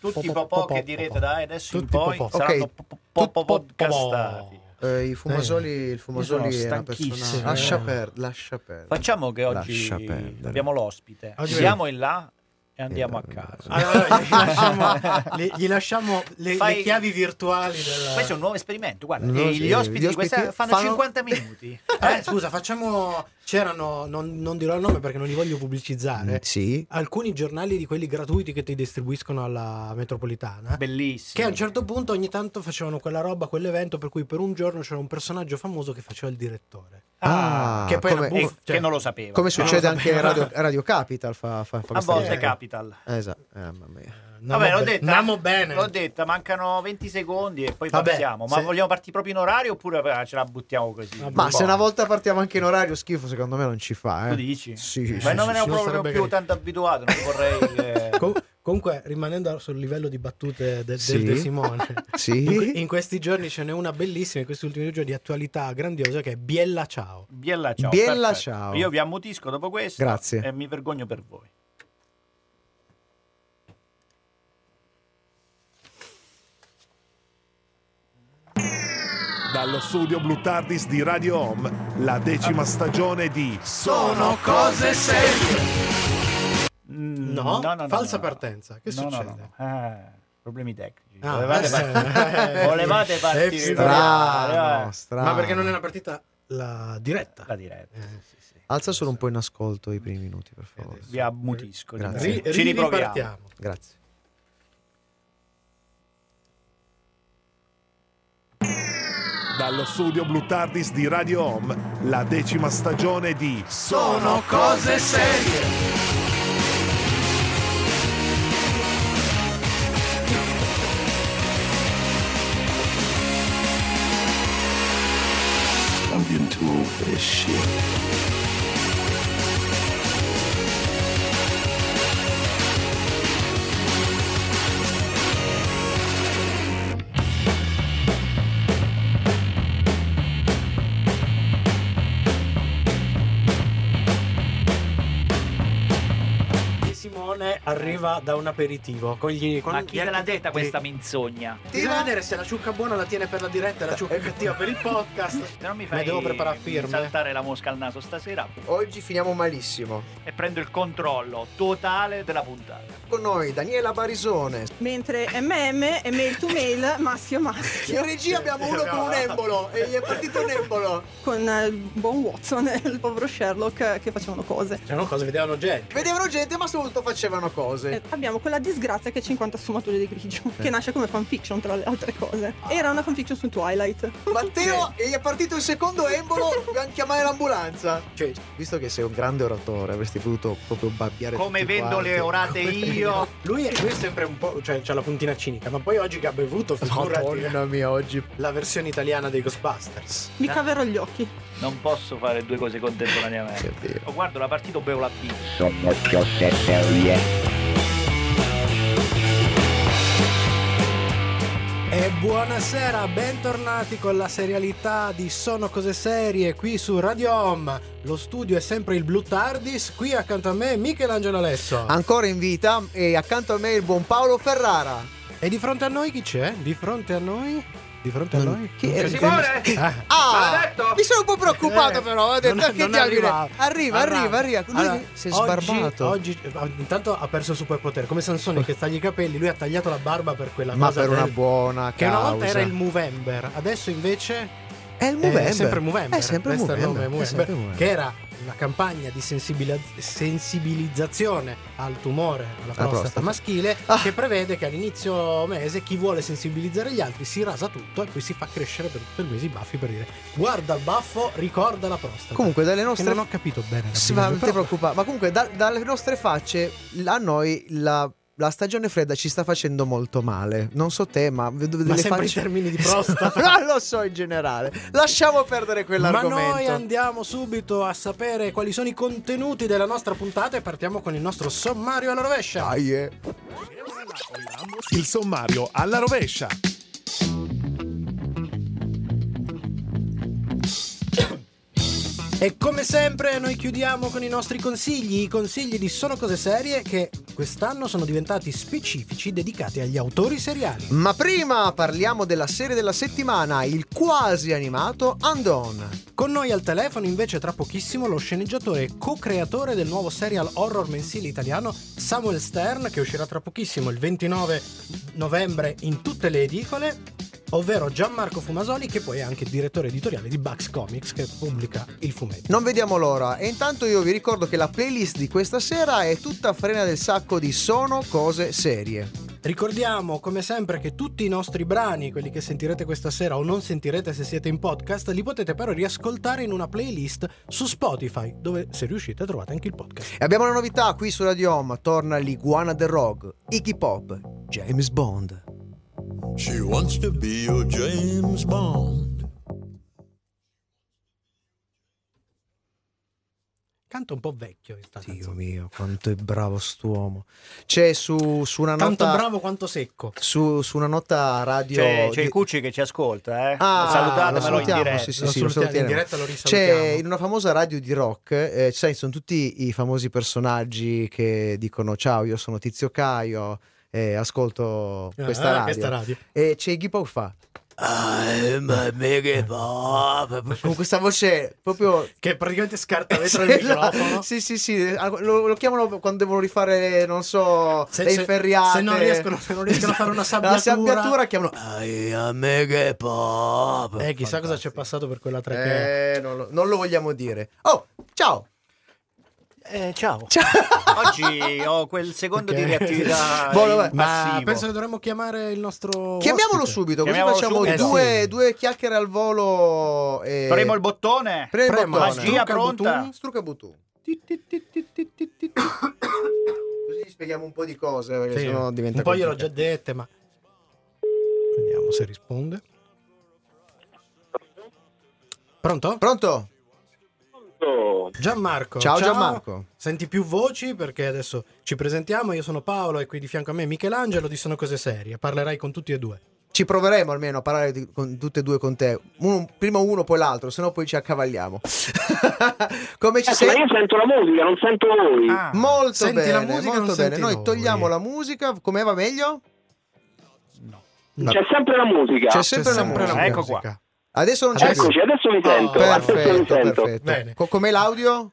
Tutti i popò che direte da adesso in Tutti poi saranno podcastati. Eh, I Fumasoli, il Fumasoli è una persona. Lascia Eh. perdere, lascia perdere. Facciamo che oggi abbiamo l'ospite. Oggi- Siamo in là e andiamo a Eh, casa. Allora, gli lasciamo, le, gli lasciamo le, Fai- le chiavi virtuali del... Questo è un nuovo esperimento, guarda, No, e sì, gli ospiti gli di questa ospiti fanno, fanno- 50 minuti. Eh, scusa, facciamo... C'erano, non, non dirò il nome perché non li voglio pubblicizzare, Sì. alcuni giornali di quelli gratuiti che ti distribuiscono alla metropolitana. Bellissimo. Che a un certo punto ogni tanto facevano quella roba, quell'evento per cui per un giorno c'era un personaggio famoso che faceva il direttore. Ah, che poi come, buffa- cioè- che non lo sapeva. come succede anche. Radio, Radio Capital. Fa, fa, fa a volte. Capital. Esatto. Eh, mamma mia. Vabbè, l'ho detta. andiamo bene. L'ho detta, mancano 20 secondi e poi Vabbè, partiamo. Ma se- vogliamo partire proprio in orario oppure eh, ce la buttiamo così? Vabbè. Ma Un se una volta partiamo anche in orario schifo, secondo me non ci fa. Eh. Tu dici? Sì, sì, Ma sì, non me ne ho proprio più carino. tanto abituato, non vorrei che... Com- comunque, rimanendo sul livello di battute del, Sì. De Simone, Sì. in, in questi giorni ce n'è una bellissima, in questi ultimi giorni di attualità grandiosa che è Biella Ciao. Biella ciao. Biella perfetto. ciao. Io vi ammutisco dopo questo. Grazie. E mi vergogno per voi. Dallo studio Blue Tardis di Radio Home, la decima stagione di Sono cose serie. Mm, No, no, no, falsa no. partenza. Che succede? no, no. Ah, problemi tecnici. Ah, volevate, eh, part- eh, volevate è partire Strano, eh, strano. Ma perché non è una partita la diretta? la diretta. Eh, sì, sì. Alza solo un po' in ascolto i primi minuti, per favore. Vi ammutisco. Grazie. Ri- Ci riproviamo. Grazie. Dallo studio Blue Tardis di Radio Home, la decima stagione di Sono cose serie. I'm getting too this shit. Arriva da un aperitivo con gli con Ma gli chi te l'ha detta questa menzogna? Bisogna vedere se la ciucca buona la tiene per la diretta e la ciucca cattiva per il podcast. Se non mi Ma fai devo preparare firme. saltare la mosca al naso stasera Oggi finiamo malissimo. e prendo il controllo totale della puntata. Con noi Daniela Barisone. Mentre MM è mail to mail, maschio maschio. In regia abbiamo uno con un embolo e gli è partito un embolo. Con eh, il buon Watson e il povero Sherlock eh, che facevano cose. C'erano cose, vedevano gente. Vedevano gente, ma soprattutto facevano E cose. abbiamo quella disgrazia che è 50 sfumature di grigio, che nasce come fanfiction tra le altre cose. Era una fanfiction su Twilight. Matteo, e gli è partito il secondo embolo, dobbiamo chiamare l'ambulanza. Cioè, Visto che sei un grande oratore, avresti potuto proprio babbiare Come vendo quanti. le orate io. lui, è, lui è sempre un po'. cioè c'ha la puntina cinica, ma poi oggi che ha bevuto, figurati Madonna mia, oggi. la versione italiana dei Ghostbusters. Mi caverò gli occhi. Non posso fare due cose contemporaneamente. Che vero. O guardo la partita o bevo la birra. Sono cose serie. Buonasera, bentornati con la serialità di Sono Cose Serie qui su Radio Home. Lo studio è sempre il Blue Tardis, qui accanto a me Michelangelo Alesso. Ancora in vita e accanto a me il buon Paolo Ferrara. E di fronte a noi chi c'è? Di fronte a noi? Di fronte a noi? chi è? Simone! Ah, Ah! Mi sono un po' preoccupato Eh, però, ho detto non- che non arriva. Arriva, arriva, arriva. Lui Allora, si è oggi- sbarbato. Oggi, eh, intanto ha perso il superpotere, come Sansone che taglia i capelli, lui ha tagliato la barba per quella ma cosa per una del- buona che una volta causa. era il Movember, adesso invece È il Movember. È sempre Movember. È sempre Questo è il Movember. nome, È sempre Movember, Movember. Che era una campagna di sensibilizzazione al tumore alla prostata, prostata. maschile Ah. che prevede che all'inizio mese chi vuole sensibilizzare gli altri si rasa tutto e poi si fa crescere per tutto il mese i baffi per dire guarda il baffo, ricorda la prostata. Comunque dalle Che nostre non ho capito bene. Sì, ma non ti preoccupare. Ma comunque, da- dalle nostre facce, a noi la, la stagione fredda ci sta facendo molto male. Non so te, ma vedo Ma delle sempre facce. in termini di prostata. non lo so in generale. Lasciamo perdere Ma quell'argomento. noi andiamo subito a sapere quali sono i contenuti della nostra puntata e partiamo con il nostro sommario alla rovescia. Dai, eh. Il sommario alla rovescia. E come sempre noi chiudiamo con i nostri consigli, i consigli di Sono Cose Serie che quest'anno sono diventati specifici dedicati agli autori seriali. Ma prima parliamo della serie della settimana, il quasi animato Undone. Con noi al telefono invece tra pochissimo lo sceneggiatore e co-creatore del nuovo serial horror mensile italiano Samuel Stern che uscirà tra pochissimo il 29 novembre in tutte le edicole, ovvero Gianmarco Fumasoli che poi è anche direttore editoriale di Bugs Comics che pubblica il fumetto. Non vediamo l'ora. E intanto io vi ricordo che la playlist di questa sera è tutta frena del sacco di Sono Cose Serie. Ricordiamo come sempre che tutti i nostri brani, quelli che sentirete questa sera o non sentirete se siete in podcast, li potete però riascoltare in una playlist su Spotify, dove se riuscite trovate anche il podcast. E abbiamo una novità qui su Radio Home. Torna l'Iguana The Rogue, Iggy Pop, James Bond. She wants to be your James Bond. Canto un po' vecchio Dio canzone. mio, quanto è bravo st'uomo. C'è su, su una Tanto nota... bravo quanto secco. Su, su una nota radio... C'è, c'è di- il Cucci che ci ascolta, eh. Ah, Salutatemelo lo salutiamo, in diretta. sì, sì, Lo sì, lo salutiamo, in diretta lo risalutiamo. C'è in una famosa radio di rock, eh, sai, sono tutti i famosi personaggi che dicono ciao, io sono Tizio Caio, eh, ascolto questa Ah, radio. questa radio. E c'è Iggy Pop fa I'm a Iggy Pop con questa voce proprio Che praticamente scarta dentro il Esatto. microfono. Sì, sì, sì, lo, lo chiamano quando devono rifare, non so, Se- le se- inferriate. se non riescono- se non riescono a fare una sabbiatura. La sabbiatura chiamano I am Iggy Pop. Eh, chissà cosa c'è passato per quella tre che... Eh, non lo, non lo vogliamo dire. Oh, ciao. Eh, ciao. Ciao. Oggi ho quel secondo Ok. di reattività in Ma penso che dovremmo chiamare il nostro Chiamiamolo ospite. subito, così Chiamiamolo facciamo subito. due, Eh, sì. due chiacchiere al volo. E... Premo il bottone. Premi il Premo. bottone. Magia Strucca pronta. Strucca button. Così spieghiamo un po' di cose, perché Sì, sennò diventa un po' gliel'ho già dette, ma... Vediamo se risponde. Pronto? Pronto? Gianmarco. Ciao, Gianmarco. Senti più voci perché adesso ci presentiamo. Io sono Paolo e qui di fianco a me Michelangelo di Sono Cose Serie. Parlerai con tutti e due. Ci proveremo almeno a parlare di- con tutte e due con te. Uno- prima uno, poi l'altro, se no poi ci accavagliamo. Come ci Eh, sei? ma io sento la musica, non sento voi. Ah, Molto Senti bene, la musica, non molto bene. senti Noi noi. togliamo la musica, come va meglio? No. C'è sempre la musica. C'è C'è sempre la sempre musica. la Ecco musica. qua. Adesso non c'è Adesso- più. Eccoci, adesso vi sento. Oh, adesso Perfetto, sento. perfetto. Bene. Co- com'è l'audio?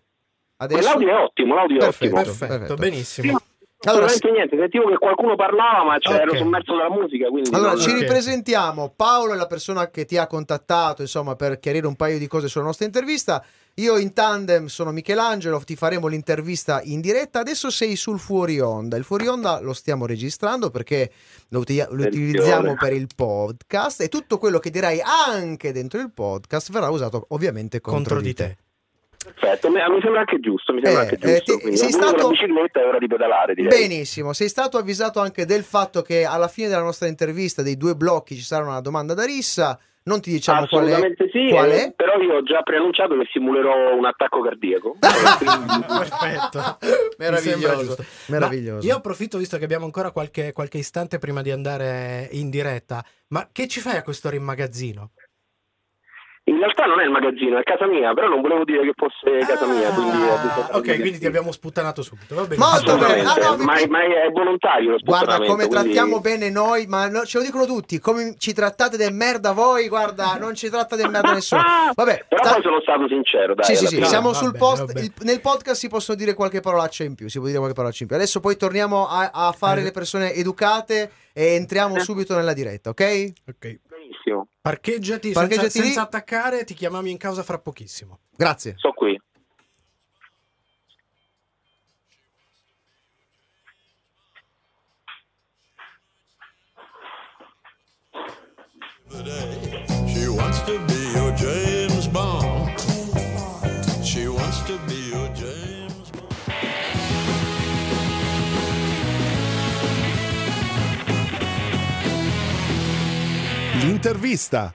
Adesso? L'audio è ottimo, l'audio è Perfetto. ottimo. Perfetto, perfetto. benissimo. Allora, Assolutamente niente, sentivo che qualcuno parlava, ma cioè, Ok. ero sommerso dalla musica, quindi Allora, ci Ok. ripresentiamo. Paolo è la persona che ti ha contattato, insomma, per chiarire un paio di cose sulla nostra intervista. Io in tandem sono Michelangelo, ti faremo l'intervista in diretta. Adesso sei sul fuori onda. Il fuori onda lo stiamo registrando perché lo, uti- lo utilizziamo per il podcast e tutto quello che dirai anche dentro il podcast verrà usato ovviamente contro, Contro di te. Perfetto, mi, mi sembra anche giusto, mi sembra Eh, anche eh, giusto. ti- quindi sei stato- la bicicletta è ora di pedalare, direi. Benissimo, sei stato avvisato anche del fatto che alla fine della nostra intervista dei due blocchi ci sarà una domanda da rissa. Non ti diciamo qual è. Assolutamente sì, Qual eh, è? però io ho già preannunciato che simulerò un attacco cardiaco. Eh, Perfetto. Meraviglioso. Meraviglioso. Io approfitto, visto che abbiamo ancora qualche, qualche istante prima di andare in diretta, ma che ci fai a quest'ora in magazzino? In realtà non è il magazzino, è casa mia, però non volevo dire che fosse casa mia. Quindi Ah, ok, quindi ti abbiamo sputtanato subito. Va bene. Molto bene. Ah, no, ma, ma è volontario lo Guarda come quindi- trattiamo bene noi, ma no- ce lo dicono tutti. Come ci trattate del merda voi, guarda, non ci tratta del merda nessuno. Vabbè, Però sta- poi sono stato sincero, dai. Sì, sì, sì, siamo va sul post. il- nel podcast si possono dire qualche parolaccia in più. Si può dire qualche parolaccia in più. Adesso poi torniamo a, a fare Eh. le persone educate e entriamo subito nella diretta, ok? Ok. Parcheggiati, Parcheggiati senza, senza attaccare, ti chiamiamo in causa fra pochissimo. Grazie. sto qui. She wants to be your James Bond. L'intervista.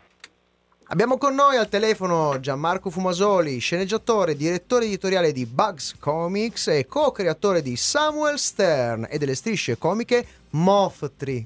Abbiamo con noi al telefono Gianmarco Fumasoli, sceneggiatore, direttore editoriale di Bugs Comics e co-creatore di Samuel Stern e delle strisce comiche Moth Tree.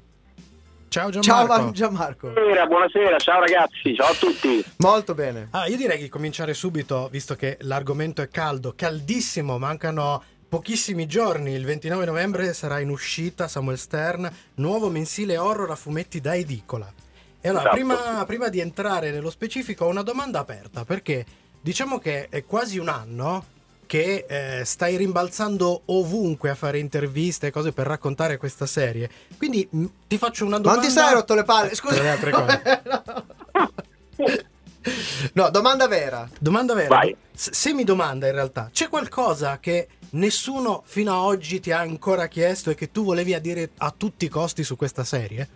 Ciao Ciao Gianmarco. Mar- Gianmarco. Buonasera, buonasera, ciao ragazzi, ciao a tutti. Molto bene. Ah, io direi di cominciare subito, visto che l'argomento è caldo, caldissimo, mancano pochissimi giorni. Il 29 novembre sarà in uscita Samuel Stern, nuovo mensile horror a fumetti da edicola. E allora, Esatto. prima, prima di entrare nello specifico, ho una domanda aperta, perché diciamo che è quasi un anno che eh, stai rimbalzando ovunque a fare interviste e cose per raccontare questa serie. Quindi mh, ti faccio una Ma domanda. non ti sei rotto le palle? Eh, Scusa. le altre cose. no, domanda vera. Domanda vera. Vai. S- semi domanda in realtà. C'è qualcosa che nessuno fino a oggi ti ha ancora chiesto e che tu volevi dire a tutti i costi su questa serie?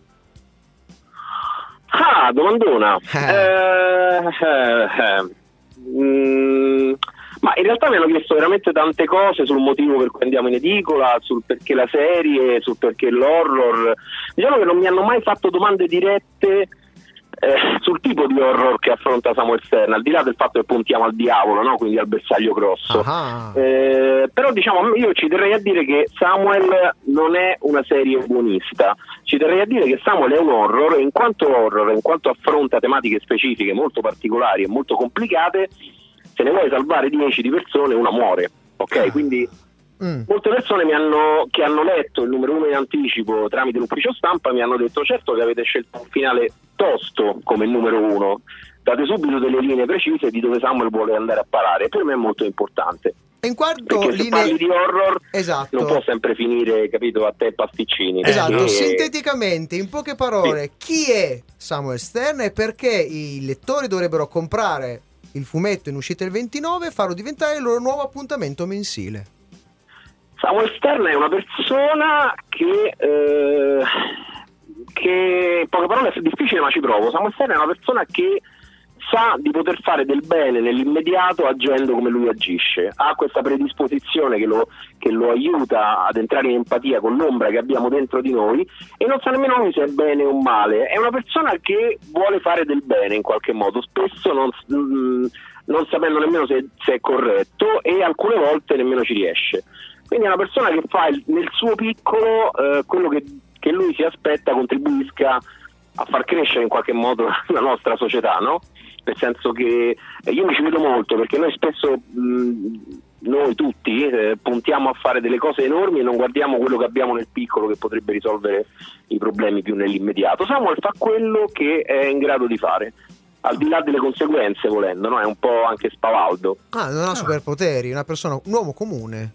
Ah, domandona. Eh. Eh, eh, eh. Mm, ma in realtà mi hanno chiesto veramente tante cose sul motivo per cui andiamo in edicola, sul perché la serie, sul perché l'horror. Diciamo che non mi hanno mai fatto domande dirette eh, sul tipo di horror che affronta Samuel Stern, al di là del fatto che puntiamo al diavolo, no? quindi al bersaglio grosso. Ah. Eh, però diciamo io ci terrei a dire che Samuel non è una serie buonista ci terrei a dire che Samuel è un horror e in quanto horror in quanto affronta tematiche specifiche molto particolari e molto complicate se ne vuoi salvare 10 di persone una muore ok quindi Mm. molte persone mi hanno, che hanno letto il numero 1 in anticipo tramite l'ufficio stampa mi hanno detto certo che avete scelto un finale tosto come numero 1 date subito delle linee precise di dove Samuel vuole andare a parare per me è molto importante in quanto perché linee... parli di horror Esatto. non può sempre finire, capito, a te pasticcini. Esatto, perché- sinteticamente, in poche parole, chi è Samuel Stern e perché i lettori dovrebbero comprare il fumetto in uscita il 29 e farlo diventare il loro nuovo appuntamento mensile? Samuel Stern è una persona che, eh, che in poche parole è difficile ma ci provo. Samuel Stern è una persona che sa di poter fare del bene nell'immediato agendo come lui agisce, ha questa predisposizione che lo, che lo aiuta ad entrare in empatia con l'ombra che abbiamo dentro di noi e non sa nemmeno lui se è bene o male, è una persona che vuole fare del bene in qualche modo, spesso non, mm, non sapendo nemmeno se, se è corretto e alcune volte nemmeno ci riesce. Quindi è una persona che fa il- nel suo piccolo eh, quello che, che lui si aspetta contribuisca a far crescere in qualche modo la nostra società, no? Nel senso che eh, io mi ci vedo molto perché noi spesso, mh, noi tutti, eh, puntiamo a fare delle cose enormi e non guardiamo quello che abbiamo nel piccolo che potrebbe risolvere i problemi più nell'immediato. Samuel fa quello che è in grado di fare, al di là delle conseguenze volendo, no? È un po' anche spavaldo. Ah, non ha superpoteri, una persona, un uomo comune.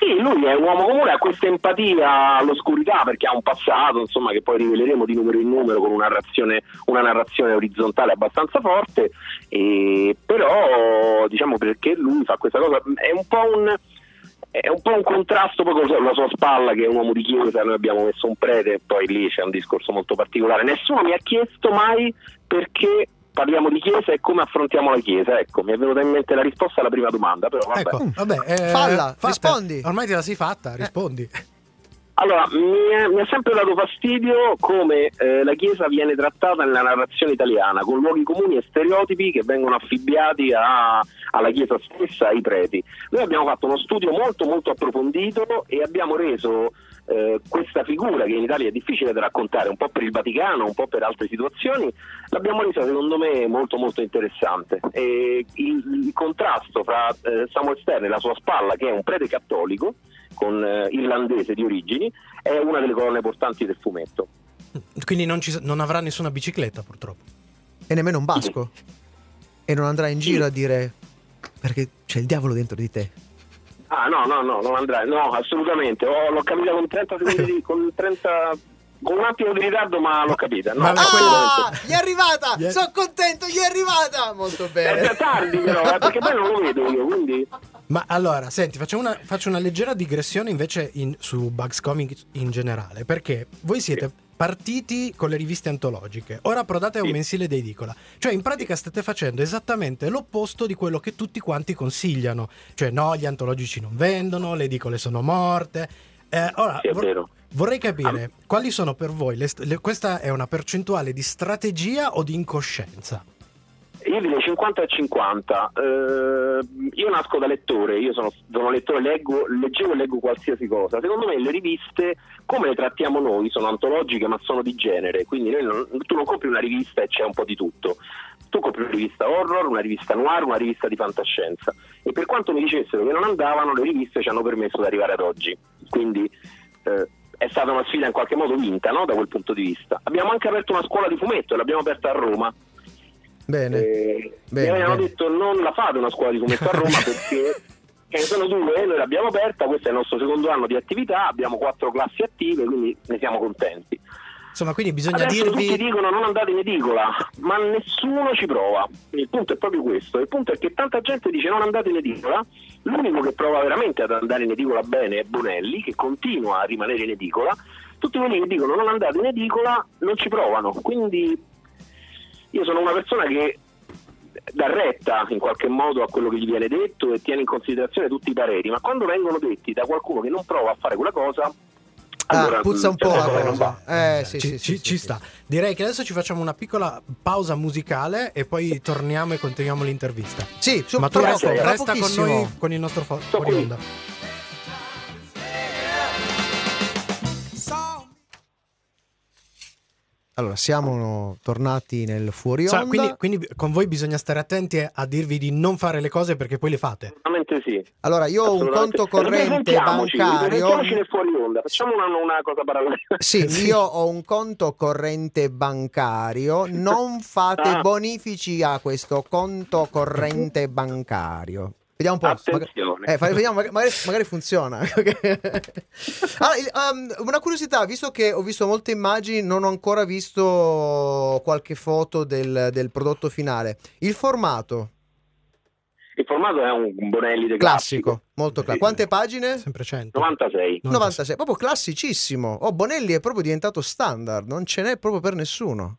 Sì, lui è un uomo comune, ha questa empatia all'oscurità perché ha un passato, insomma, che poi riveleremo di numero in numero con una narrazione, una narrazione orizzontale abbastanza forte, e, però diciamo perché lui fa questa cosa, è un po' un, è un po' un contrasto poi con la sua spalla che è un uomo di chiesa, noi abbiamo messo un prete e poi lì c'è un discorso molto particolare. Nessuno mi ha chiesto mai perché parliamo di chiesa e come affrontiamo la chiesa, ecco, mi è venuta in mente la risposta alla prima domanda, però vabbè. Ecco, vabbè, eh, Falla, fa- rispondi. Ormai te la sei fatta, rispondi. Allora, mi, è- mi ha sempre dato fastidio come eh, la Chiesa viene trattata nella narrazione italiana, con luoghi comuni e stereotipi che vengono affibbiati a- alla Chiesa stessa, ai preti. Noi abbiamo fatto uno studio molto molto approfondito e abbiamo reso eh, questa figura che in Italia è difficile da raccontare, un po' per il Vaticano, un po' per altre situazioni, l'abbiamo resa secondo me molto molto interessante. E il, il contrasto fra eh, Samuel Stern e la sua spalla, che è un prete cattolico, con eh, irlandese di origini, è una delle colonne portanti del fumetto. Quindi non, ci- non avrà nessuna bicicletta, purtroppo. E nemmeno un basco. E non andrà in giro a dire perché c'è il diavolo dentro di te. Ah no, no, no, non andrà, no, assolutamente. Oh, l'ho capita con 30 secondi di, con 30 con un attimo di ritardo, ma l'ho capita. No, Ma-. Ah, gli è arrivata! È- Sono contento, gli è arrivata! Molto È bene. già tardi però, eh, perché poi non lo vedo io, quindi Ma allora, senti, faccio una, faccio una leggera digressione invece in- su Bugs Comics in generale, perché voi siete partiti con le riviste antologiche, ora approdate a un Sì. mensile di edicola, cioè in pratica state facendo esattamente l'opposto di quello che tutti quanti consigliano, cioè no, gli antologici non vendono, le edicole sono morte. Eh, ora, sì, è vor- vero. vorrei capire quali sono per voi, le st- le- questa è una percentuale di strategia o di incoscienza? Io direi 50 e 50. Eh, io nasco da lettore, io sono, sono lettore, leggo, leggevo e leggo qualsiasi cosa. Secondo me le riviste, come le trattiamo noi, sono antologiche ma sono di genere, quindi non- tu non compri una rivista e c'è un po' di tutto. Tu compri una rivista horror, una rivista noir, una rivista di fantascienza. E per quanto mi dicessero che non andavano, le riviste ci hanno permesso di arrivare ad oggi. Quindi eh, è stata una sfida in qualche modo vinta no? da quel punto di vista. Abbiamo anche aperto una scuola di fumetto e l'abbiamo aperta a Roma. Bene. Eh, Bene, mi bene. detto non la fate una scuola di fumetto a Roma perché ce ne sono due, noi l'abbiamo aperta, questo è il nostro secondo anno di attività, abbiamo quattro classi attive, quindi ne siamo contenti. Insomma, quindi bisogna Adesso tutti dirvi. dicono non andate in edicola, ma nessuno ci prova. Il punto è proprio questo. Il punto è che tanta gente dice non andate in edicola. L'unico che prova veramente ad andare in edicola bene è Bonelli, che continua a rimanere in edicola. Tutti quelli che dicono non andate in edicola non ci provano. Quindi io sono una persona che dà retta in qualche modo a quello che gli viene detto e tiene in considerazione tutti i pareri, ma quando vengono detti da qualcuno che non prova a fare quella cosa, Ah, allora puzza un po' c'è la cosa. Eh, sì, ci, sì, ci- sì, ci sì, sta. sì. Direi che adesso ci facciamo una piccola pausa musicale e poi torniamo e continuiamo l'intervista. Sì, su- Ma tu resta, con noi con il nostro fo- fuori onda. Allora, siamo tornati nel fuori Sa- onda. quindi, quindi con voi bisogna stare attenti a dirvi di non fare le cose perché poi le fate. Assolutamente sì. Allora, io ho un conto corrente bancario. nel fuori onda, facciamo una, una cosa parallela. Sì, io ho un conto corrente bancario. Non fate Ah. bonifici a questo conto corrente bancario. Vediamo un po'. Attenzione. Eh, vediamo, magari, magari- magari funziona. Allora, il- um, una curiosità, visto che ho visto molte immagini, non ho ancora visto qualche foto del, del prodotto finale. Il formato Il formato è un Bonelli de classico, molto classico. Quante pagine? Sempre 100. 96. 96, proprio classicissimo. Oh, Bonelli è proprio diventato standard, non ce n'è proprio per nessuno.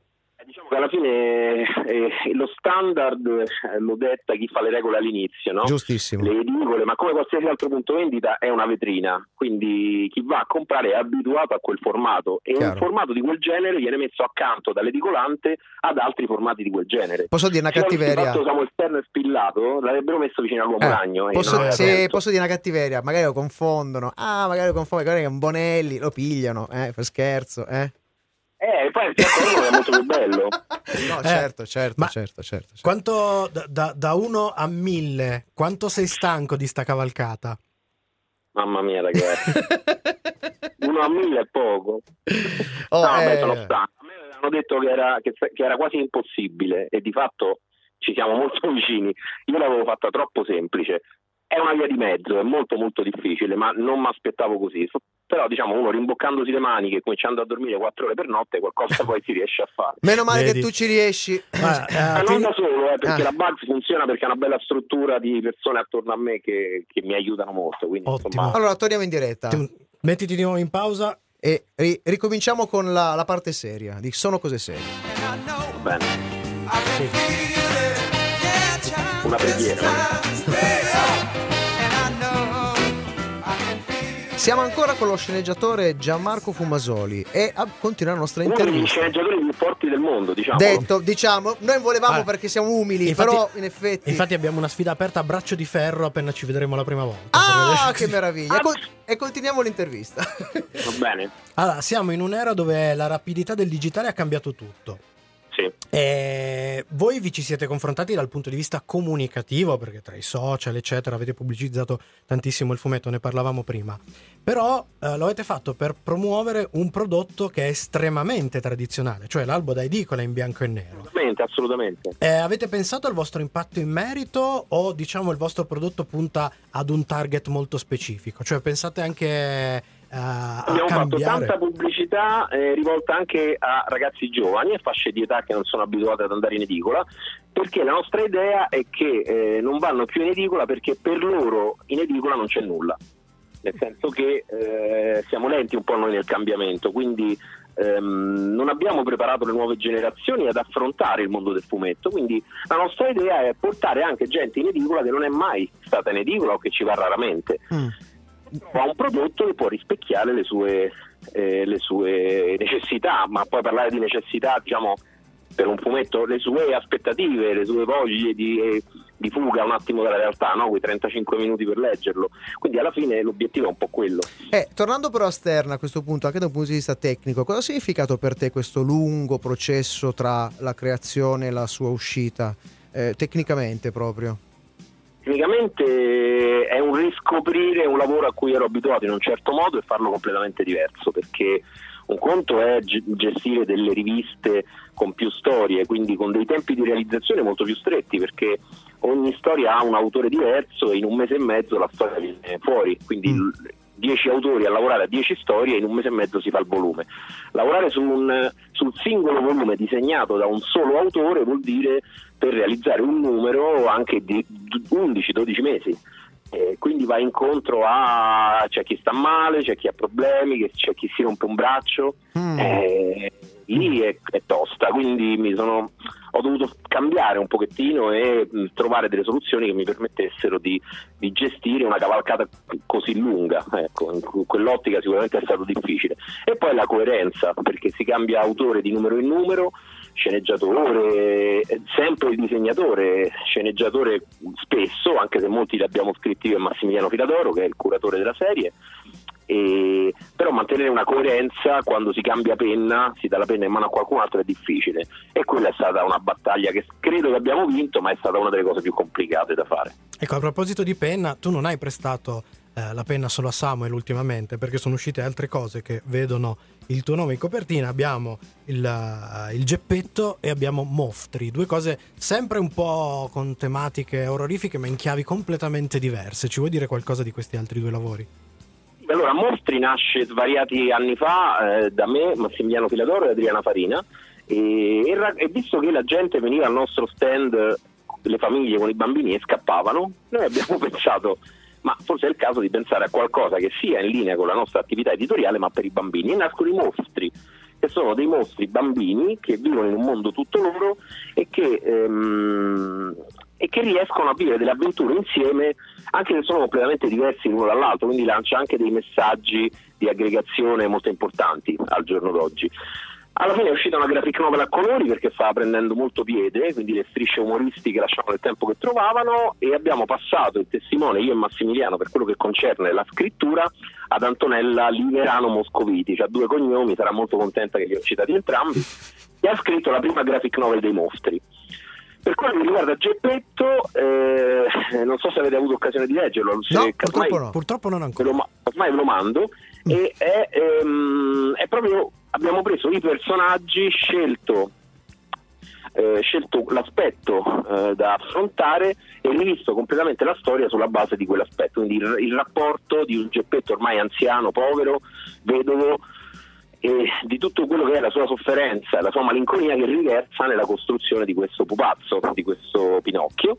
Eh, alla fine eh, lo standard eh, lo detta chi fa le regole all'inizio, no? Giustissimo. Le edicole, ma come qualsiasi altro punto vendita è una vetrina, quindi chi va a comprare è abituato a quel formato e Chiaro. un formato di quel genere viene messo accanto dall'edicolante ad altri formati di quel genere. Posso dire una Se cattiveria? fatto Samuel Stern spillato, l'avrebbero messo vicino all'uomo Eh, ragno. e posso, era se aperto. posso dire una cattiveria, magari lo confondono. Ah, magari lo confondono, magari è un Bonelli, lo pigliano, eh, per scherzo, eh. Eh, poi il teatro è molto più bello. No, Eh, certo, certo, certo, certo. certo. Quanto da- da, da 1 a 1000, quanto sei stanco di sta cavalcata? Mamma mia, ragazzi. Uno a mille è poco. Oh, no, eh, sono stanco. A me avevano detto che era, che, che era quasi impossibile e di fatto ci siamo molto vicini. Io l'avevo fatta troppo semplice. È una via di mezzo, è molto molto difficile, ma non mi aspettavo così. Però diciamo uno rimboccandosi le maniche e cominciando a dormire quattro ore per notte, qualcosa poi si riesce a fare. Meno male Vedi. che tu ci riesci. Ma ti- non da solo, eh, perché Ah. la Bugs funziona perché ha una bella struttura di persone attorno a me che, che mi aiutano molto. Quindi, insomma, Allora, torniamo in diretta ti- mettiti di nuovo in pausa. e ri- ricominciamo con la, la parte seria di Sono cose serie. va bene. Una preghiera. Siamo ancora con lo sceneggiatore Gianmarco Fumasoli e a- continua la nostra Uno degli intervista. sceneggiatori più forti del mondo, diciamo. Detto, diciamo, noi volevamo Ah. perché siamo umili, Infatti- però in effetti... Infatti abbiamo una sfida aperta a braccio di ferro appena ci vedremo la prima volta. Ah, che meraviglia! E, con- e continuiamo l'intervista. Va bene. Allora, siamo in un'era dove la rapidità del digitale ha cambiato tutto. Sì. E voi vi ci siete confrontati dal punto di vista comunicativo, perché tra i social, eccetera, avete pubblicizzato tantissimo il fumetto, ne parlavamo prima. Però eh, lo avete fatto per promuovere un prodotto che è estremamente tradizionale, cioè l'albo da edicola in bianco e nero. Assolutamente, assolutamente. Eh, avete pensato al vostro impatto in merito o diciamo il vostro prodotto punta ad un target molto specifico? Cioè pensate anche eh, Abbiamo fatto tanta pubblicità eh, rivolta anche a ragazzi giovani e fasce di età che non sono abituati ad andare in edicola, perché la nostra idea è che eh, non vanno più in edicola perché per loro in edicola non c'è nulla. Nel senso che eh, siamo lenti un po' noi nel cambiamento, quindi ehm, non abbiamo preparato le nuove generazioni ad affrontare il mondo del fumetto. Quindi la nostra idea è portare anche gente in edicola che non è mai stata in edicola o che ci va raramente Mm. Trova un prodotto che può rispecchiare le sue, eh, le sue necessità, ma poi parlare di necessità, diciamo, per un fumetto le sue aspettative, le sue voglie di, di fuga un attimo dalla realtà, no? quei 35 minuti per leggerlo. Quindi alla fine l'obiettivo è un po' quello. Eh, tornando però a Stern a questo punto, anche da un punto di vista tecnico, cosa ha significato per te questo lungo processo tra la creazione e la sua uscita? Eh, tecnicamente proprio. Tecnicamente è un riscoprire un lavoro a cui ero abituato in un certo modo e farlo completamente diverso, perché un conto è ge- gestire delle riviste con più storie, quindi con dei tempi di realizzazione molto più stretti, perché ogni storia ha un autore diverso e in un mese e mezzo la storia viene fuori, quindi Mm. 10 autori a lavorare a 10 storie e in un mese e mezzo si fa il volume. Lavorare su un- sul singolo volume disegnato da un solo autore vuol dire per realizzare un numero anche di 11-12 mesi. Eh, quindi va incontro a c'è chi sta male, c'è chi ha problemi, c'è chi si rompe un braccio. Mm. Eh, lì è, è tosta, quindi sono, ho dovuto cambiare un pochettino e mh, trovare delle soluzioni che mi permettessero di, di gestire una cavalcata così lunga. Ecco, in que- quell'ottica sicuramente è stato difficile. E poi la coerenza, perché si cambia autore di numero in numero, sceneggiatore, eh, sempre il disegnatore, sceneggiatore spesso, anche se molti li abbiamo scritti io e Massimiliano Filadoro, che è il curatore della serie. E- però mantenere una coerenza quando si cambia penna, si dà la penna in mano a qualcun altro è difficile e quella è stata una battaglia che credo che abbiamo vinto ma è stata una delle cose più complicate da fare. Ecco, a proposito di penna, tu non hai prestato eh, la penna solo a Samuel ultimamente, perché sono uscite altre cose che vedono il tuo nome in copertina. Abbiamo il, eh, il geppetto e abbiamo Moftri, due cose sempre un po' con tematiche orrorifiche, ma in chiavi completamente diverse. Ci vuoi dire qualcosa di questi altri due lavori? Allora, Mostri nasce svariati anni fa eh, da me, Massimiliano Filadoro e Adriana Farina. E, e e visto che la gente veniva al nostro stand, le famiglie con i bambini e scappavano, noi abbiamo pensato ma forse è il caso di pensare a qualcosa che sia in linea con la nostra attività editoriale ma per i bambini. E nascono i mostri che sono dei mostri bambini che vivono in un mondo tutto loro e che, ehm, e che riescono a vivere delle avventure insieme anche se sono completamente diversi l'uno dall'altro, quindi lancia anche dei messaggi di aggregazione molto importanti al giorno d'oggi. Alla fine è uscita una graphic novel a colori perché stava prendendo molto piede, quindi le strisce umoristiche lasciavano il tempo che trovavano e abbiamo passato il testimone, io e Massimiliano, per quello che concerne la scrittura, ad Antonella Liverano Moscoviti, ha due cognomi, sarà molto contenta che li ho citati entrambi, e ha scritto la prima graphic novel dei mostri. Per quello che riguarda Geppetto, eh, non so se avete avuto occasione di leggerlo, No, purtroppo no. Purtroppo non ve ancora. lo, ma- ormai ve lo mando e è, ehm, è proprio abbiamo preso i personaggi scelto eh, scelto l'aspetto eh, da affrontare e rivisto completamente la storia sulla base di quell'aspetto quindi il, il rapporto di un Geppetto ormai anziano, povero, vedovo e di tutto quello che è la sua sofferenza e la sua malinconia che riversa nella costruzione di questo pupazzo, di questo Pinocchio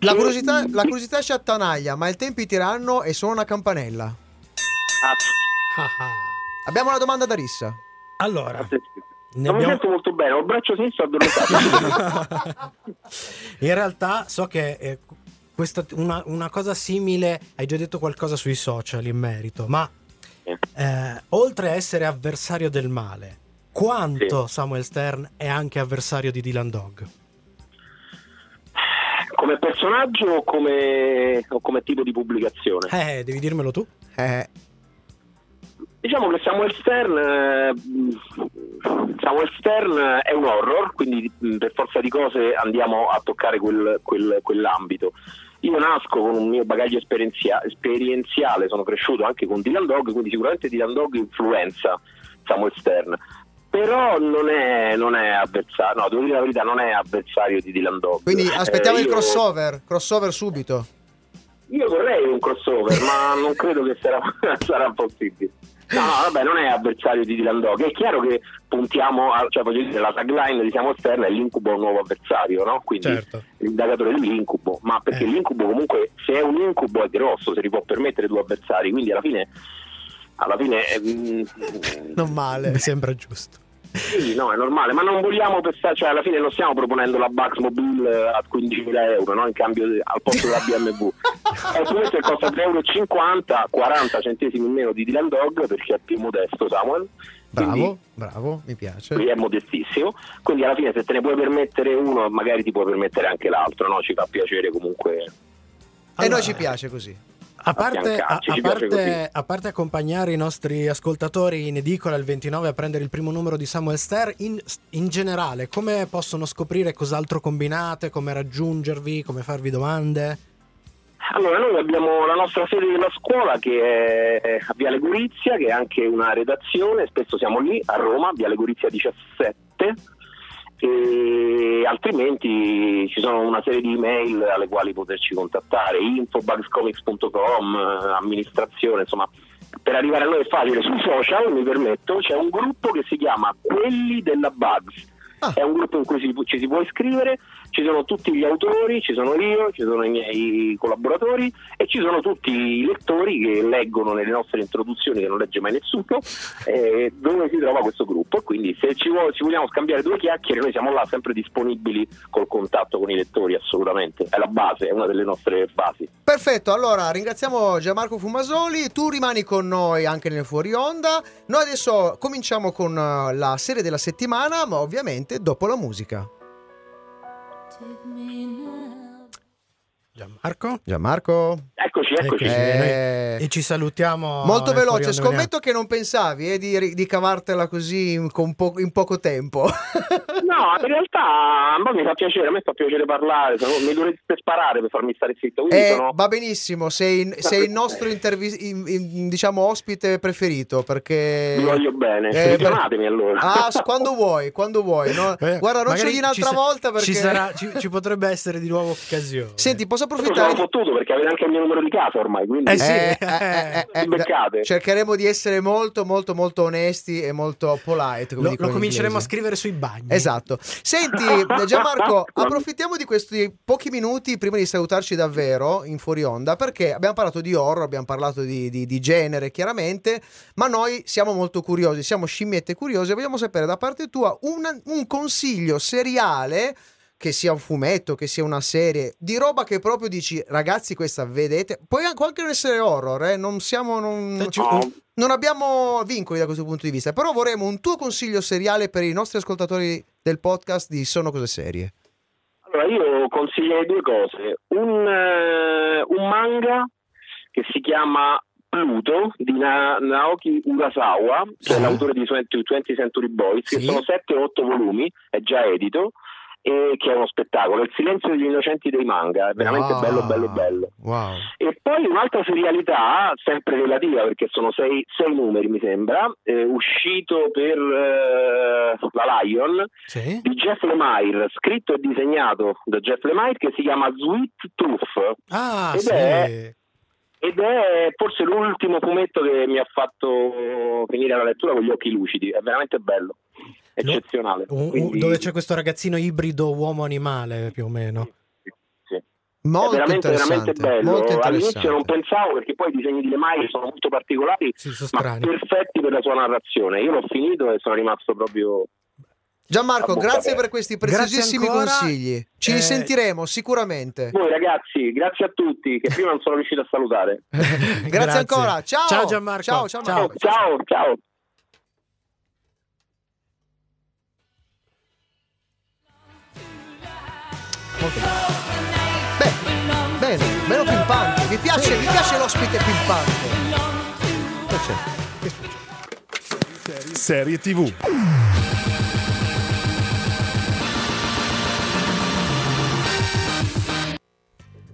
La curiosità, la curiosità ci attanaglia, ma il tempo tiranno e suona una campanella. Ah, Ah, ah. Abbiamo una domanda da Rissa. Allora, ne non mi abbiamo... sento molto bene, ho il braccio sinistro addormentato. In realtà so che eh, questa, una, una cosa simile, hai già detto qualcosa sui social in merito, ma eh, oltre a essere avversario del male, quanto Samuel Stern è anche avversario di Dylan Dog? come personaggio o come, o come tipo di pubblicazione? Eh, devi dirmelo tu. Eh, Diciamo che Samuel Stern, eh, Samuel Stern è un horror, quindi mh, per forza di cose andiamo a toccare quel- quel- quell'ambito. Io nasco con un mio bagaglio esperienzia- esperienziale, sono cresciuto anche con Dylan Dog, quindi sicuramente Dylan Dog influenza Samuel Stern. Però non è, non è avversario, no, devo dire la verità, non è avversario di Dylan Dog. quindi aspettiamo Eh, il io- crossover. Crossover subito. Io vorrei un crossover, ma non credo che sarà, sarà possibile. No, no, vabbè, non è avversario di Dylan Dog. È chiaro che puntiamo, a, cioè voglio dire, la tagline di Siamo Stern è l'incubo un nuovo avversario, no? Quindi Certo. l'indagatore dell'incubo. Ma perché Eh. l'incubo comunque, se è un incubo è grosso, se li può permettere due avversari, quindi alla fine... Alla fine mm, Non male. Mi sembra giusto. Sì, no, è normale, ma non vogliamo pensare, cioè alla fine non stiamo proponendo la Bugs Mobile eh, a 15.000 euro, no? In cambio di- al posto della BMW. e questo che costa 3,50 euro, 40 centesimi in meno di Dylan Dog perché è più modesto Samuel. Bravo, Quindi- bravo, mi piace. Lui è modestissimo, quindi alla fine se te ne puoi permettere uno, magari ti puoi permettere anche l'altro, no? Ci fa piacere comunque. E Allora, noi ci piace così. A parte, a, a parte- a parte accompagnare i nostri ascoltatori in edicola il 29 a prendere il primo numero di Samuel Ster, in, in generale, come possono scoprire cos'altro combinate, come raggiungervi, come farvi domande? Allora, noi abbiamo la nostra sede della scuola che è a Viale Gorizia, che è anche una redazione, spesso siamo lì a Roma, Viale Gorizia 17, e altrimenti ci sono una serie di email alle quali poterci contattare, infobugscomics.com, amministrazione, insomma. Per arrivare a noi è facile, sui social mi permetto, c'è un gruppo che si chiama Quelli della Bugs. Ah. È un gruppo in cui ci si può iscrivere, ci sono tutti gli autori, ci sono io, ci sono i miei collaboratori e ci sono tutti i lettori che leggono nelle nostre introduzioni che non legge mai nessuno eh, dove si trova questo gruppo. Quindi se ci, vuo- ci vogliamo scambiare due chiacchiere noi siamo là sempre disponibili col contatto con i lettori assolutamente, è la base, è una delle nostre basi. Perfetto, allora ringraziamo Gianmarco Fumasoli, tu rimani con noi anche nel fuori onda. Noi adesso cominciamo con eh, la serie della settimana, ma ovviamente dopo la musica. Sit me now. Gianmarco? Gianmarco? Eccoci, eccoci. Eh, E ci salutiamo. molto veloce, scommetto che non pensavi eh, di, di cavartela così in, con po- in poco tempo. No, in realtà a me mi fa piacere, a me fa piacere parlare, mi dovreste sparare per farmi stare zitto. Eh, sono... va benissimo, sei, sei il nostro intervi- in- in- diciamo ospite preferito perché... Vi voglio bene, Eh, chiamatemi allora. Ah, quando vuoi, quando vuoi. no? Eh, Guarda, non c'è un'altra ci sa- volta perché... Ci, sarà- ci- ci potrebbe essere di nuovo occasione. Senti, posso Sono approfittare... di- fottuto perché avete anche il mio numero di casa ormai, quindi... Eh sì. Eh, eh, eh, eh, cercheremo di essere molto, molto, molto onesti e molto polite. Come lo, lo in cominceremo a scrivere sui bagni. Esatto. Senti, Gianmarco, approfittiamo di questi pochi minuti prima di salutarci davvero in fuori onda, perché abbiamo parlato di horror, abbiamo parlato di, di- di genere, chiaramente, ma noi siamo molto curiosi, siamo scimmiette curiose e vogliamo sapere da parte tua una- un consiglio seriale. Che sia un fumetto, che sia una serie, di roba che proprio dici, ragazzi, questa vedete. Può anche- non essere horror, eh? Non siamo. Non... Eh, Non abbiamo vincoli da questo punto di vista, però vorremmo un tuo consiglio seriale per i nostri ascoltatori del podcast di Sono Cose Serie. Allora, io consiglierei due cose. Un, eh, un manga che si chiama Pluto di Na- Naoki Urasawa, che è Sì. l'autore di 20, 20 Century Boys, che Sì. sono 7 o 8 volumi, è già edito, e che è uno spettacolo. Il silenzio degli innocenti dei manga, è veramente Wow. bello, bello, bello. Wow. E poi un'altra serialità, sempre relativa perché sono sei, sei numeri mi sembra, eh, uscito per eh, la Lion Sì? di Jeff Lemire, scritto e disegnato da Jeff Lemire che si chiama Sweet Tooth Ah, Ed sì. è- ed è forse l'ultimo fumetto che mi ha fatto finire la lettura con gli occhi lucidi, è veramente bello, Lo- eccezionale. Un- Quindi- dove c'è questo ragazzino ibrido uomo-animale, più o meno. Sì. Molto è veramente, veramente bello. Molto All'inizio non pensavo perché poi i disegni di Lemire sono molto particolari, Sì, sono ma perfetti per la sua narrazione. Io l'ho finito e sono rimasto proprio Gianmarco, grazie per questi preziosissimi Grazie consigli. Ci Eh, risentiremo sicuramente. voi ragazzi, grazie a tutti che prima non sono riuscito a salutare. Grazie, ancora. Ciao. Ciao Gianmarco. Ciao, ciao, Ciao. Marco. Ciao, ciao. Molto bene. Beh, bene, bello pimpante. Mi piace, mi piace l'ospite pimpante. Piace. Serie TV.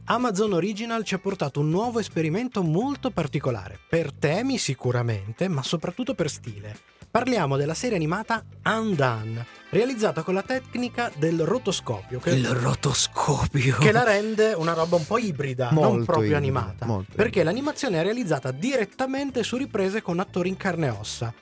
Amazon Original ci ha portato un nuovo esperimento molto particolare, per temi sicuramente, ma soprattutto per stile. Parliamo della serie animata Undone, realizzata con la tecnica del rotoscopio, che, rotoscopio. che la rende una roba un po' ibrida, non Molto proprio ibrida, animata, perché l'animazione è realizzata direttamente su riprese con attori in carne e ossa.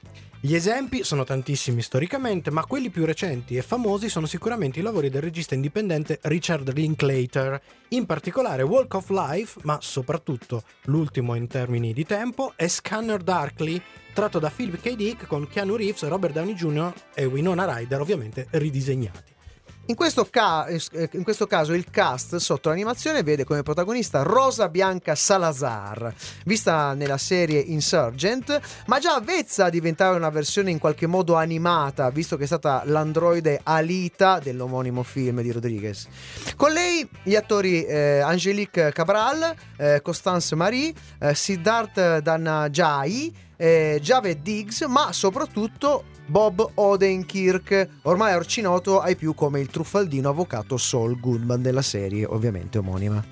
Gli esempi sono tantissimi storicamente, ma quelli più recenti e famosi sono sicuramente i lavori del regista indipendente Richard Linklater, in particolare Walk of Life, ma soprattutto l'ultimo in termini di tempo è Scanner Darkly tratto da Philip K. Dick con Keanu Reeves, Robert Downey Jr. e Winona Ryder, ovviamente ridisegnati. In questo, ca- eh, in questo caso il cast sotto l'animazione vede come protagonista Rosa Bianca Salazar, vista nella serie Insurgent, ma già avvezza a diventare una versione in qualche modo animata, visto che è stata l'androide Alita dell'omonimo film di Rodriguez. Con lei gli attori eh, Angelique Cabral, eh, Constance Marie, eh, Siddharth Danajai, eh, Javed Diggs, ma soprattutto Bob Odenkirk, ormai arcinoto ai più come il truffaldino avvocato Saul Goodman della serie, ovviamente omonima.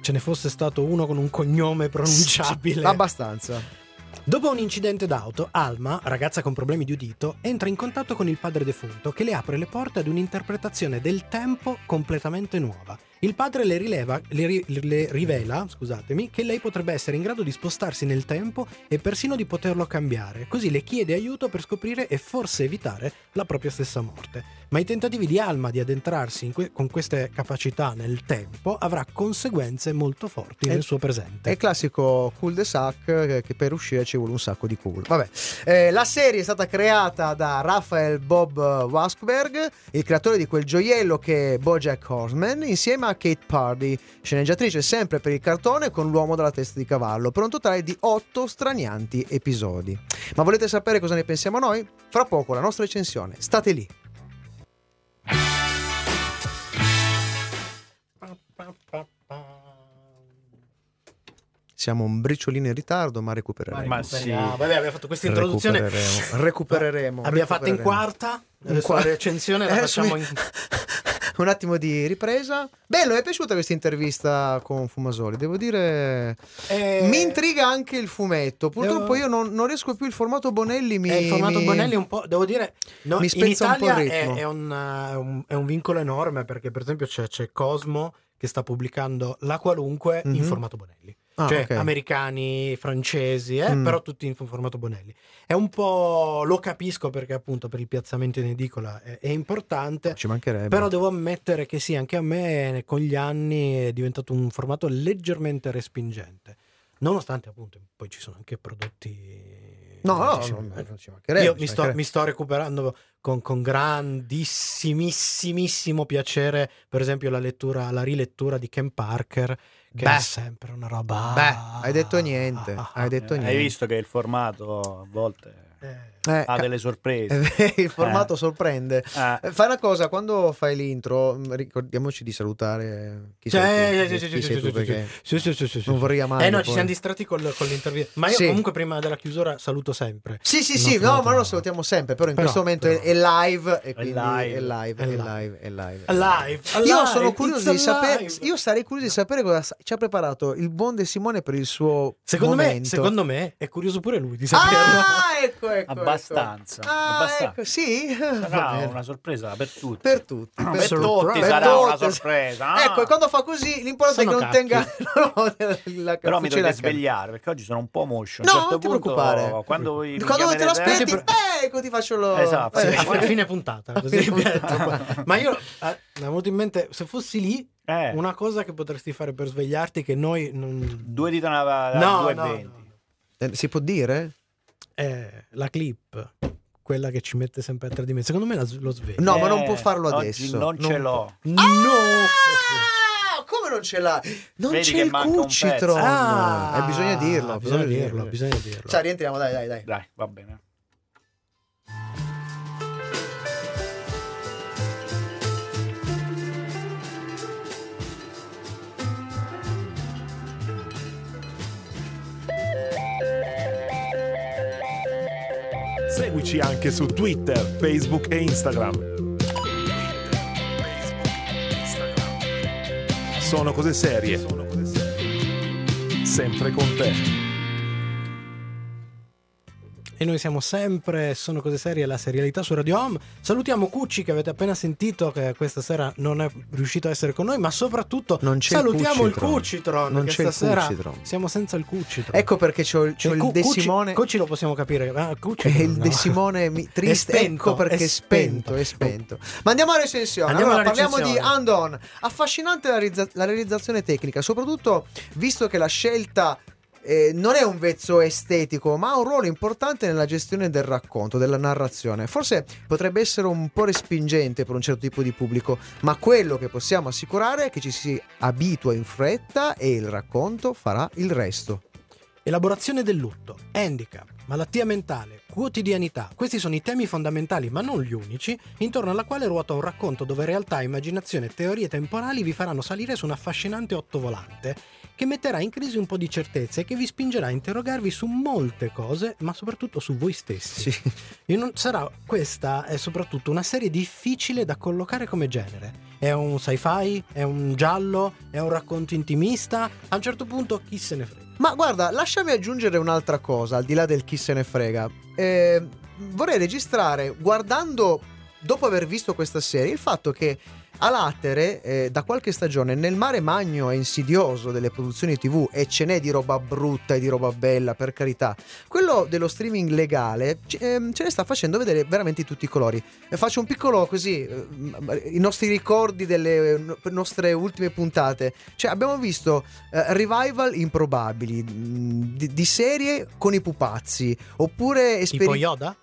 Ce ne fosse stato uno con un cognome pronunciabile. Abbastanza. Dopo un incidente d'auto, Alma, ragazza con problemi di udito, entra in contatto con il padre defunto che le apre le porte ad un'interpretazione del tempo completamente nuova. Il padre le, rileva- le ri- le rivela scusatemi, che lei potrebbe essere in grado di spostarsi nel tempo e persino di poterlo cambiare, così le chiede aiuto per scoprire e forse evitare la propria stessa morte. Ma i tentativi di Alma di addentrarsi que- con queste capacità nel tempo avrà conseguenze molto forti È- nel suo È presente. il classico cool de sac eh, che per uscire ci vuole un sacco di cool. Vabbè, Eh, la serie è stata creata da Raphael Bob Waskberg, il creatore di quel gioiello che è Bojack Horseman, insieme a Kate Pardy, sceneggiatrice sempre per il cartone con l'uomo dalla testa di cavallo, per un totale di 8 stranianti episodi. Ma volete sapere cosa ne pensiamo noi? Fra poco la nostra recensione. State lì. Siamo un briciolino in ritardo, ma recupereremo. Ma sì. Vabbè, abbiamo fatto questa introduzione. Recupereremo. Recupereremo. Abbiamo fatto in recupereremo. quarta. In la recensione la Eh, facciamo in. Un attimo di ripresa. Bello, mi è piaciuta questa intervista con Fumasoli. Devo dire, Eh, mi intriga anche il fumetto. Purtroppo Devo- io non, non riesco più. Il formato Bonelli mi. eh, il formato mi- Bonelli è un po'. Devo dire. no, mi in spezza un po' il è, ritmo. è un, eh, un- è un vincolo enorme perché, per esempio, c'è, c'è Cosmo che sta pubblicando la qualunque in Mhm. formato Bonelli. Ah, cioè, ok. americani, francesi, eh, Mm. però tutti in formato Bonelli. È un po'. Lo capisco perché, appunto, per il piazzamento in edicola è, è importante. Ci mancherebbe. Però devo ammettere che sì, anche a me con gli anni è diventato un formato leggermente respingente. Nonostante appunto poi ci sono anche prodotti... No, no, diciamo, non, non ci mancherebbe. Io ci mi sto, mi sto recuperando con, con grandissimissimo piacere, per esempio, la lettura, la rilettura di Ken Parker, che Beh. è sempre una roba. Beh, hai detto niente. Ah, Hai detto Hai niente. visto che il formato a volte eh. Eh, ha delle sorprese. il formato Eh. sorprende. Eh, Fai una cosa, quando fai l'intro, mh, ricordiamoci di salutare chi Cioè, sei tu, sì, sì, chi sì, sei sì, tu, sì, perché Sì, sì, sì, sì, sì. non vorrei amare. Eh no, ci poi. siamo distratti col- con l'intervista. Ma io Sì. comunque prima della chiusura saluto sempre. Sì, sì, sì, no, ma noi lo salutiamo sempre, però in Però, questo momento però. è, live e È live. è live, È live. è Io sono curioso di sapere, io sarei curioso di sapere cosa sa- ci ha preparato il buon De Simone per il suo Secondo me, momento. secondo me è curioso pure lui di saperlo. Ah, ecco, ecco. Abbastanza. ecco. Ah, abbastanza. ecco, sì. Sarà una sorpresa per tutti. Per tutti, per, Per tutti. tutti Per sarà una sorpresa. Ah. Ecco, e quando fa così, l'importante è che non cacchi. tenga la Però mi dovete svegliare perché oggi sono un po' moscio. A No, certo non ti punto, preoccupare. Quando Quando te lo aspetti, eh, ecco ti faccio lo... Esatto, Sì, Eh, a, fine puntata, così fine metto. puntata. Ma io eh, mi è venuto in mente, se fossi lì, Eh, una cosa che potresti fare per svegliarti che noi non... due dita da No, due no, venti. no. Eh, Si può dire? Eh, la clip, quella che ci mette sempre a tre dimensioni. Secondo me la lo sveglia. No, ma non Eh, può farlo oggi adesso. Non ce Non l'ho. No! Ah, come non ce l'ha? Non Vedi c'è il Cucitron. Ah, Eh, bisogna dirlo. Bisogna dirlo, bisogna dirlo. Cioè, rientriamo, dai, dai, dai. Dai, va bene. Seguici anche su Twitter, Facebook e Instagram. Sono cose serie. Sempre con te. E noi siamo sempre Sono cose serie, la serialità su Radio Home. Salutiamo Cucci che avete appena sentito che questa sera non è riuscito a essere con noi, ma soprattutto Non c'è il salutiamo il Cucitron. Non c'è il stasera Cucitron. Siamo senza il Cucitron. Ecco perché c'ho, c'ho il Cu- De Cucci- Simone. Cucci lo possiamo capire. Ah, Cucci È il no. De Simone mi- triste, È spento, ecco perché è è spento, spento. è spento. Ma andiamo alla recensione. Andiamo allora, parliamo di. Andon. Affascinante la, realizza- la realizzazione tecnica, soprattutto visto che la scelta eh, non è un vezzo estetico, ma ha un ruolo importante nella gestione del racconto, della narrazione. Forse potrebbe essere un po' respingente per un certo tipo di pubblico, ma quello che possiamo assicurare è che ci si abitua in fretta e il racconto farà il resto. Elaborazione del lutto, handicap, malattia mentale, quotidianità. Questi sono i temi fondamentali, ma non gli unici, intorno alla quale ruota un racconto dove realtà, immaginazione e teorie temporali vi faranno salire su un affascinante ottovolante che metterà in crisi un po' di certezze e che vi spingerà a interrogarvi su molte cose, ma soprattutto su voi stessi. E non- sarà questa è soprattutto una serie difficile da collocare come genere. È un sci-fi? È un giallo? È un racconto intimista? A un certo punto chi se ne frega. Ma guarda, lasciami aggiungere un'altra cosa, al di là del chi se ne frega. Eh, vorrei registrare, guardando, dopo aver visto questa serie, il fatto che a Latere, eh, da qualche stagione, nel mare magno e insidioso delle produzioni TV, e ce n'è di roba brutta e di roba bella, per carità, quello dello streaming legale ce, ehm, ce ne sta facendo vedere veramente tutti i colori. E faccio un piccolo così, eh, i nostri ricordi delle eh, nostre ultime puntate. Cioè, abbiamo visto eh, revival improbabili mh, di, di serie con i pupazzi, oppure Tipo esperi- Yoda?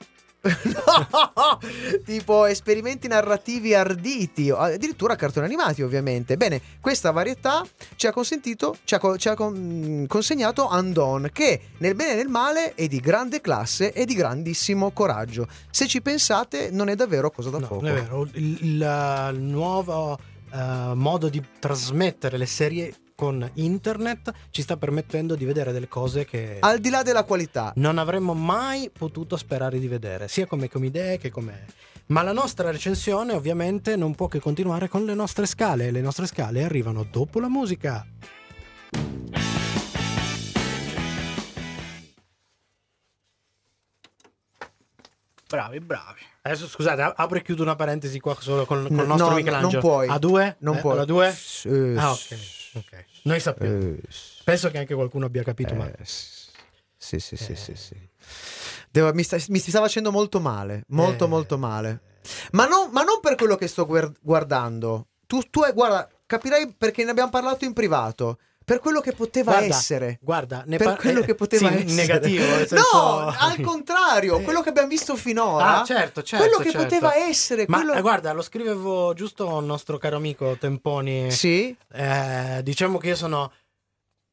No! tipo esperimenti narrativi arditi, addirittura cartoni animati, ovviamente. Bene, questa varietà ci ha consentito, ci ha, co- ci ha con- consegnato Andon, che nel bene e nel male è di grande classe e di grandissimo coraggio. Se ci pensate, non è davvero cosa da No, poco. non è vero. Il, il- il nuovo eh, modo di trasmettere le serie con internet ci sta permettendo di vedere delle cose che Al di là della qualità, non avremmo mai potuto sperare di vedere, sia come, come idee che come... Ma la nostra recensione ovviamente non può che continuare con le nostre scale e le nostre scale arrivano dopo la musica. Bravi, bravi. Adesso scusate, a- apro e chiudo una parentesi qua solo con, con il nostro no, Michelangelo. non puoi. A due? non Eh, puoi. alla due? Ah, ok. ok. Noi sappiamo. eh, Penso che anche qualcuno abbia capito, ma Eh, s- sì, sì, sì, sì, sì. Devo- mi, sta, mi si sta facendo molto male, molto, Eh. molto male. Ma non, ma non per quello che sto guardando. Tu, tu hai- guarda, capirai perché ne abbiamo parlato in privato. Per quello che poteva Guarda, essere. Guarda, ne Per par- quello eh, che poteva sì, essere. negativo. No, al contrario, quello che abbiamo visto finora. Ah, certo, certo. quello che certo. poteva essere. Ma quello- eh, guarda, lo scrivevo giusto al nostro caro amico Temponi. Sì, Eh, diciamo che io sono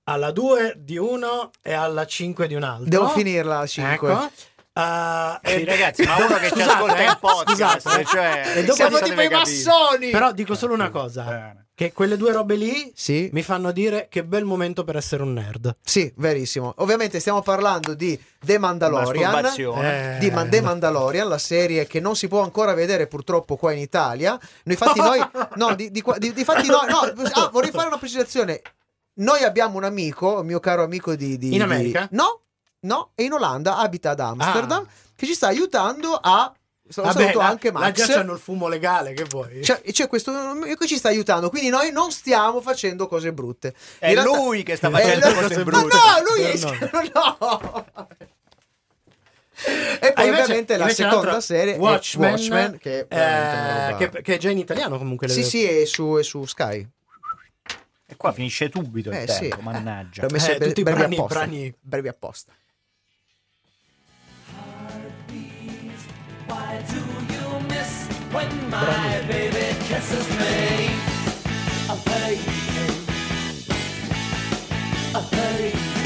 alla 2 di uno e alla 5 di un altro. devo finirla a 5. Ecco. Eh, Sì, ragazzi, ma uno che ci ascolta in podcast, scusate, cioè, E dopo Siamo tipo i massoni. Però dico solo una cosa: Bene. Che quelle due robe lì Sì. mi fanno dire che bel momento per essere un nerd. Sì, verissimo. Ovviamente stiamo parlando di The Mandalorian. Eh, Di Man- The Mandalorian, la serie che non si può ancora vedere purtroppo qua in Italia. Noi, infatti, noi, no, di, di, qua- di- difatti noi, no, ah, vorrei fare una precisazione. Noi abbiamo un amico, un mio caro amico di. di- In di- America? no, no, è in Olanda, abita ad Amsterdam, Ah. che ci sta aiutando a. Vabbè, là- anche Max. già c'hanno il fumo legale, che vuoi? C'è, c'è questo amico che ci sta aiutando, quindi noi non stiamo facendo cose brutte. È realtà- lui che sta facendo no, cose ma brutte. no, lui è Per no. E poi Ah, invece- ovviamente la invece seconda serie è Watchmen, Watchmen, che eh, che, che è già in italiano comunque. Sì, sì, è su, è su Sky. E qua finisce subito il Eh, tempo, sì. mannaggia. Eh, tutti i brevi brani- apposta. Why do you miss when my baby kisses me? A baby, a baby.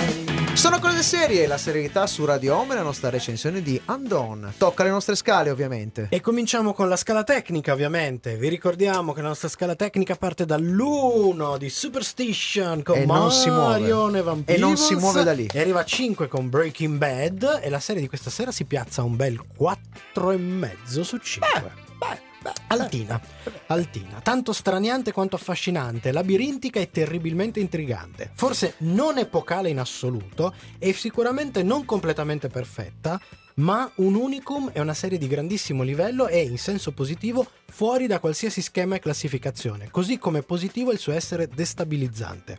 Sono cose serie, la serenità su Radio Home e la nostra recensione di Undone. Tocca le nostre scale, ovviamente. E cominciamo con la scala tecnica, ovviamente. Vi ricordiamo che la nostra scala tecnica parte dall'1 di Superstition con E. Marion e Van E non si muove da lì. E arriva a 5 con Breaking Bad. E la serie di questa sera si piazza un bel 4,5 su 5. Altina, altina, tanto straniante quanto affascinante, labirintica e terribilmente intrigante. Forse non epocale in assoluto e sicuramente non completamente perfetta, ma un unicum è una serie di grandissimo livello e in senso positivo fuori da qualsiasi schema e classificazione, così come positivo il suo essere destabilizzante.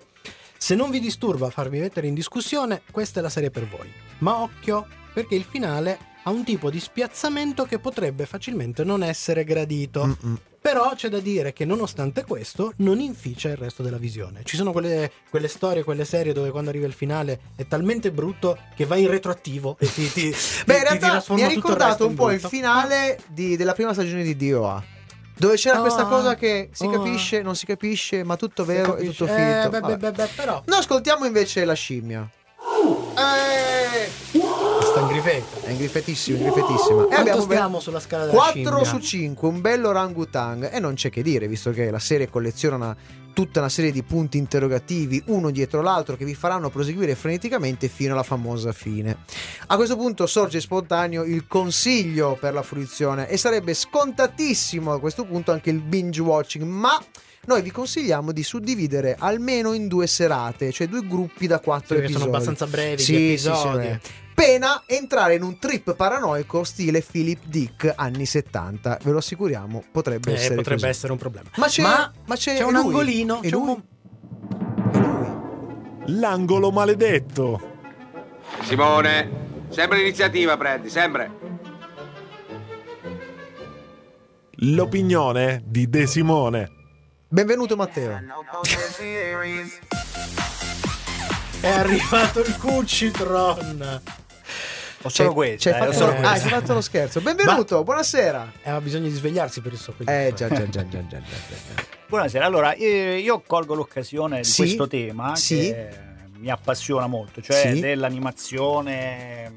Se non vi disturba farvi mettere in discussione, questa è la serie per voi. Ma occhio, perché il finale ha un tipo di spiazzamento che potrebbe facilmente non essere gradito. Mm-mm. Però c'è da dire che nonostante questo non inficia il resto della visione. Ci sono quelle, quelle storie, quelle serie dove quando arriva il finale è talmente brutto che va in retroattivo e ti, ti, Beh, in ti- ti realtà trasforma mi ha il ricordato un po' il brutto. finale di- della prima stagione di DOA. Dove c'era Ah, questa cosa che si ah. capisce, non si capisce, ma tutto vero e tutto Eh, finto. beh, Vabbè. beh, beh, però Noi ascoltiamo invece la scimmia. Eh, sta in grifetta. è ingrifetissima, ingrifetissima. E Quanto abbiamo be- stiamo sulla scala della 4 scimmia? su 5, un bello orangutang. E non c'è che dire, visto che la serie colleziona una- tutta una serie di punti interrogativi, uno dietro l'altro, che vi faranno proseguire freneticamente fino alla famosa fine. A questo punto sorge spontaneo il consiglio per la fruizione e sarebbe scontatissimo a questo punto anche il binge watching, ma noi vi consigliamo di suddividere almeno in due serate, cioè due gruppi da quattro Sì, episodi. sono abbastanza brevi Sì, gli sì, episodi. sì, Pena entrare in un trip paranoico stile Philip Dick anni 70, ve lo assicuriamo, potrebbe Eh, essere potrebbe così. essere un problema. Ma c'è, Ma ma c'è, c'è un lui? angolino, E c'è un lui? E lui? L'angolo maledetto. Simone, sempre l'iniziativa prendi, sempre. L'opinione di De Simone. Benvenuto Matteo. È arrivato il Cucitron. Ho solo C'hai- questa. c'hai eh, fatto, solo ah, hai fatto lo scherzo. Benvenuto, buonasera. Eh, ha bisogno di svegliarsi per il suo Eh già, già, già, già, già, già, già. Buonasera, allora eh, io colgo l'occasione di Sì, questo tema sì. che mi appassiona molto, cioè Sì. dell'animazione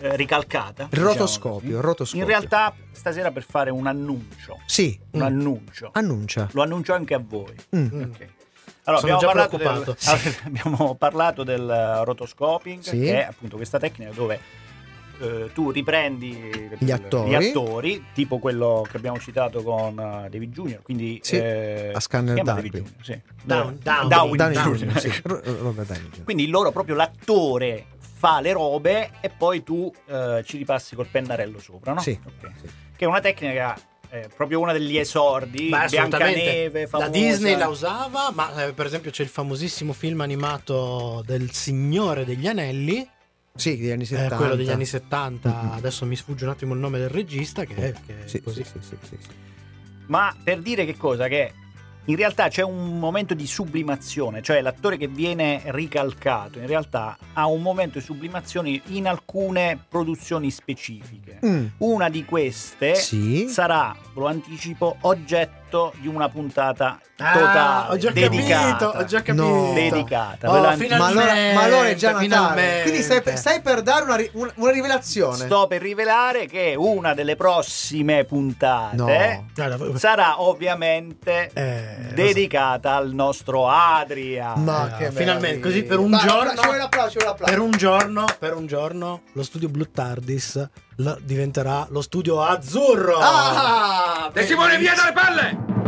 eh, ricalcata. Il diciamo rotoscopio, rotoscopio. In realtà stasera per fare un annuncio, Sì, un Mm. annuncio, annuncia. lo annuncio anche a voi. Mm. Mm. Ok. Allora, Sono abbiamo già parlato, del, preoccupato. abbiamo parlato del eh, rotoscoping, Sì. che è appunto questa tecnica dove eh, tu riprendi Gli il- attori. gli attori, tipo quello che abbiamo citato con eh, David Jr., quindi Sì, eh, a Scanner Darby. Sì. Down- sì. Jr. Quindi loro proprio l'attore fa le robe e poi tu eh, ci ripassi col pennarello sopra, no? Sì, Ok. sì. Che è una tecnica è proprio una degli esordi, Beh. Biancaneve, La famosa. Disney la usava, ma eh, per esempio c'è il famosissimo film animato del Signore degli Anelli, Sì, degli anni eh, 70. quello degli anni 70. Mhm. Adesso mi sfugge un attimo il nome del regista, che è, che è Sì, così. sì, sì, sì, sì. Ma per dire che cosa? Che in realtà c'è un momento di sublimazione, cioè l'attore che viene ricalcato in realtà ha un momento di sublimazione in alcune produzioni specifiche. Mm. Una di queste Sì. sarà, lo anticipo, oggetto di una puntata Ah, totale, ho già dedicata. capito, ho già capito. No. Dedicata, Oh. Ma allora, ma allora è già Natale. finalmente. Quindi stai per, stai per dare una, una- una rivelazione. Sto per rivelare che una delle prossime puntate No. Sarà ovviamente Eh, lo so. dedicata al nostro Adrian. Ma Eh, che finalmente, meraviglia. così per un Vai, giorno- vuole vuole. Per un giorno, per un giorno, lo studio Blue Tardis diventerà lo studio azzurro. Ah, De Simone, via dalle palle!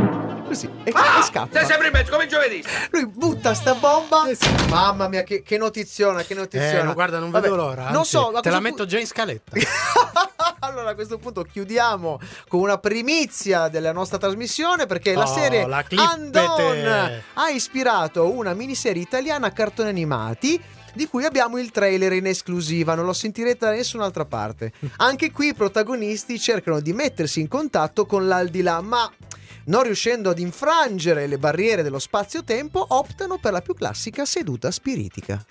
Così. E, Ah! e scappa. Sei sempre in mezzo, come giovedì. Lui butta sta bomba. Eh sì. Mamma mia, che, che notizione, che notizione. Eh, no, guarda, non Vabbè, vedo l'ora. Non anzi, so, a te la pu- metto già in scaletta. allora a questo punto chiudiamo con una primizia della nostra trasmissione perché la Oh, serie la. Andon ha ispirato una miniserie italiana a cartoni animati di cui abbiamo il trailer in esclusiva, non lo sentirete da nessun'altra parte. Anche qui i protagonisti cercano di mettersi in contatto con l'aldilà, ma non riuscendo ad infrangere le barriere dello spazio-tempo, optano per la più classica seduta spiritica.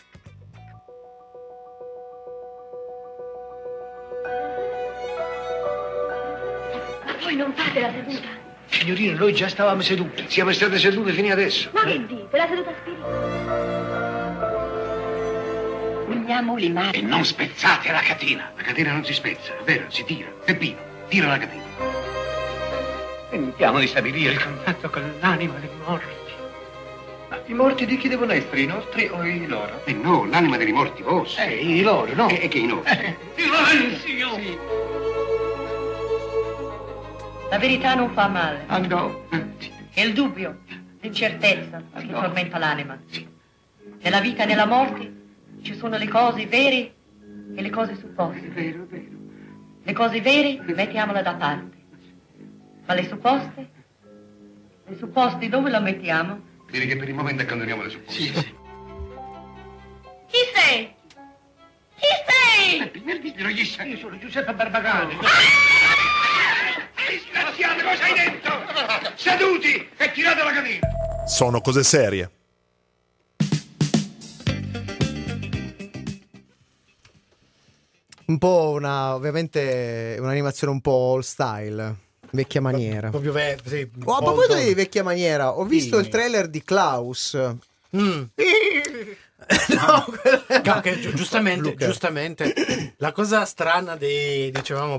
Ma voi non fate la seduta? Signorina, noi già stavamo seduti. Siamo state sedute fino adesso. Ma che dite? La seduta spirita? Uniamo le mani. E non spezzate la catena. La catena non si spezza, è vero? Si tira. Peppino, tira la catena. Tentiamo di stabilire il contatto con l'anima dei morti. Ma i morti di chi devono essere? I nostri o i loro? Eh no, l'anima dei morti vostri. Eh, i loro, no? E, che i nostri? Silenzio! La verità non fa male. Andò. È il dubbio, l'incertezza che tormenta l'anima. Nella vita e nella morte ci sono le cose vere e le cose supposte. Vero, vero. Le cose vere mettiamole da parte. Ma le supposte? Le supposte dove le mettiamo? Direi che per il momento abbandoniamo le supposte. Sì, sì. Chi sei? Chi sei? Non gli sa. Io sono Giuseppe Barbagani. Disgraziato, cosa hai detto? Seduti e tirate la catena! Sono cose serie. Un po' una, ovviamente, un'animazione un po' all style, vecchia maniera. Proprio ve- sì, Oh, a proposito di vecchia maniera, ho visto Dimmi. il trailer di Klaus. Mm. No, che gi- giustamente, giustamente, la cosa strana di, dicevamo,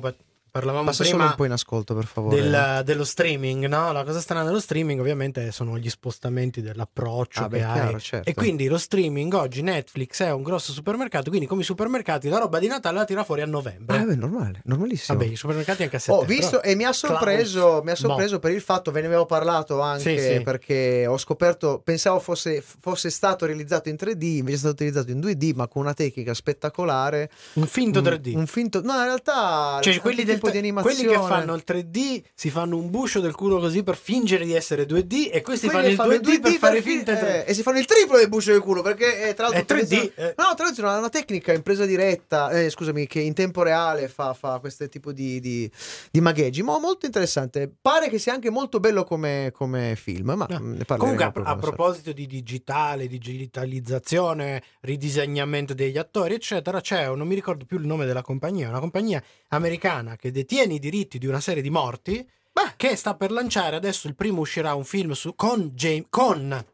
parlavamo Passa prima un po' in ascolto, per favore. del- dello streaming, no? La cosa strana dello streaming ovviamente sono gli spostamenti dell'approccio Ah, che beh, hai. chiaro, certo. E quindi lo streaming oggi Netflix è un grosso supermercato, quindi come i supermercati la roba di Natale la tira fuori a novembre. Ah, beh, normale, normalissimo. Vabbè, i supermercati anche a Ho settembre. visto però- e mi ha sorpreso, mi ha sorpreso per il fatto, ve ne avevo parlato anche Sì, sì. perché ho scoperto, pensavo fosse, fosse stato realizzato in 3D, invece è stato utilizzato in 2D, ma con una tecnica spettacolare. Un finto Un- 3D. Un, finto, no, in realtà Cioè, quelli, del tipo di quelli animazione. che fanno il 3D si fanno un buscio del culo così per fingere di essere 2D e questi Quelli fanno il 2D, per fare fi- finta 3D. eh, e si fanno il triplo del bucio del culo perché eh, tra l'altro È 3D, utilizzano- eh. no tra l'altro è una, tecnica in presa diretta eh, scusami che in tempo reale fa, fa questo tipo di, di, di magheggi ma molto interessante pare che sia anche molto bello come, come film ma No. mm, ne parleremo Comunque, a, a proposito di digitale, digitalizzazione, ridisegnamento degli attori, eccetera, c'è, non mi ricordo più il nome della compagnia, una compagnia americana che detiene i diritti di una serie di morti, che sta per lanciare adesso il primo uscirà un film su- con, James, con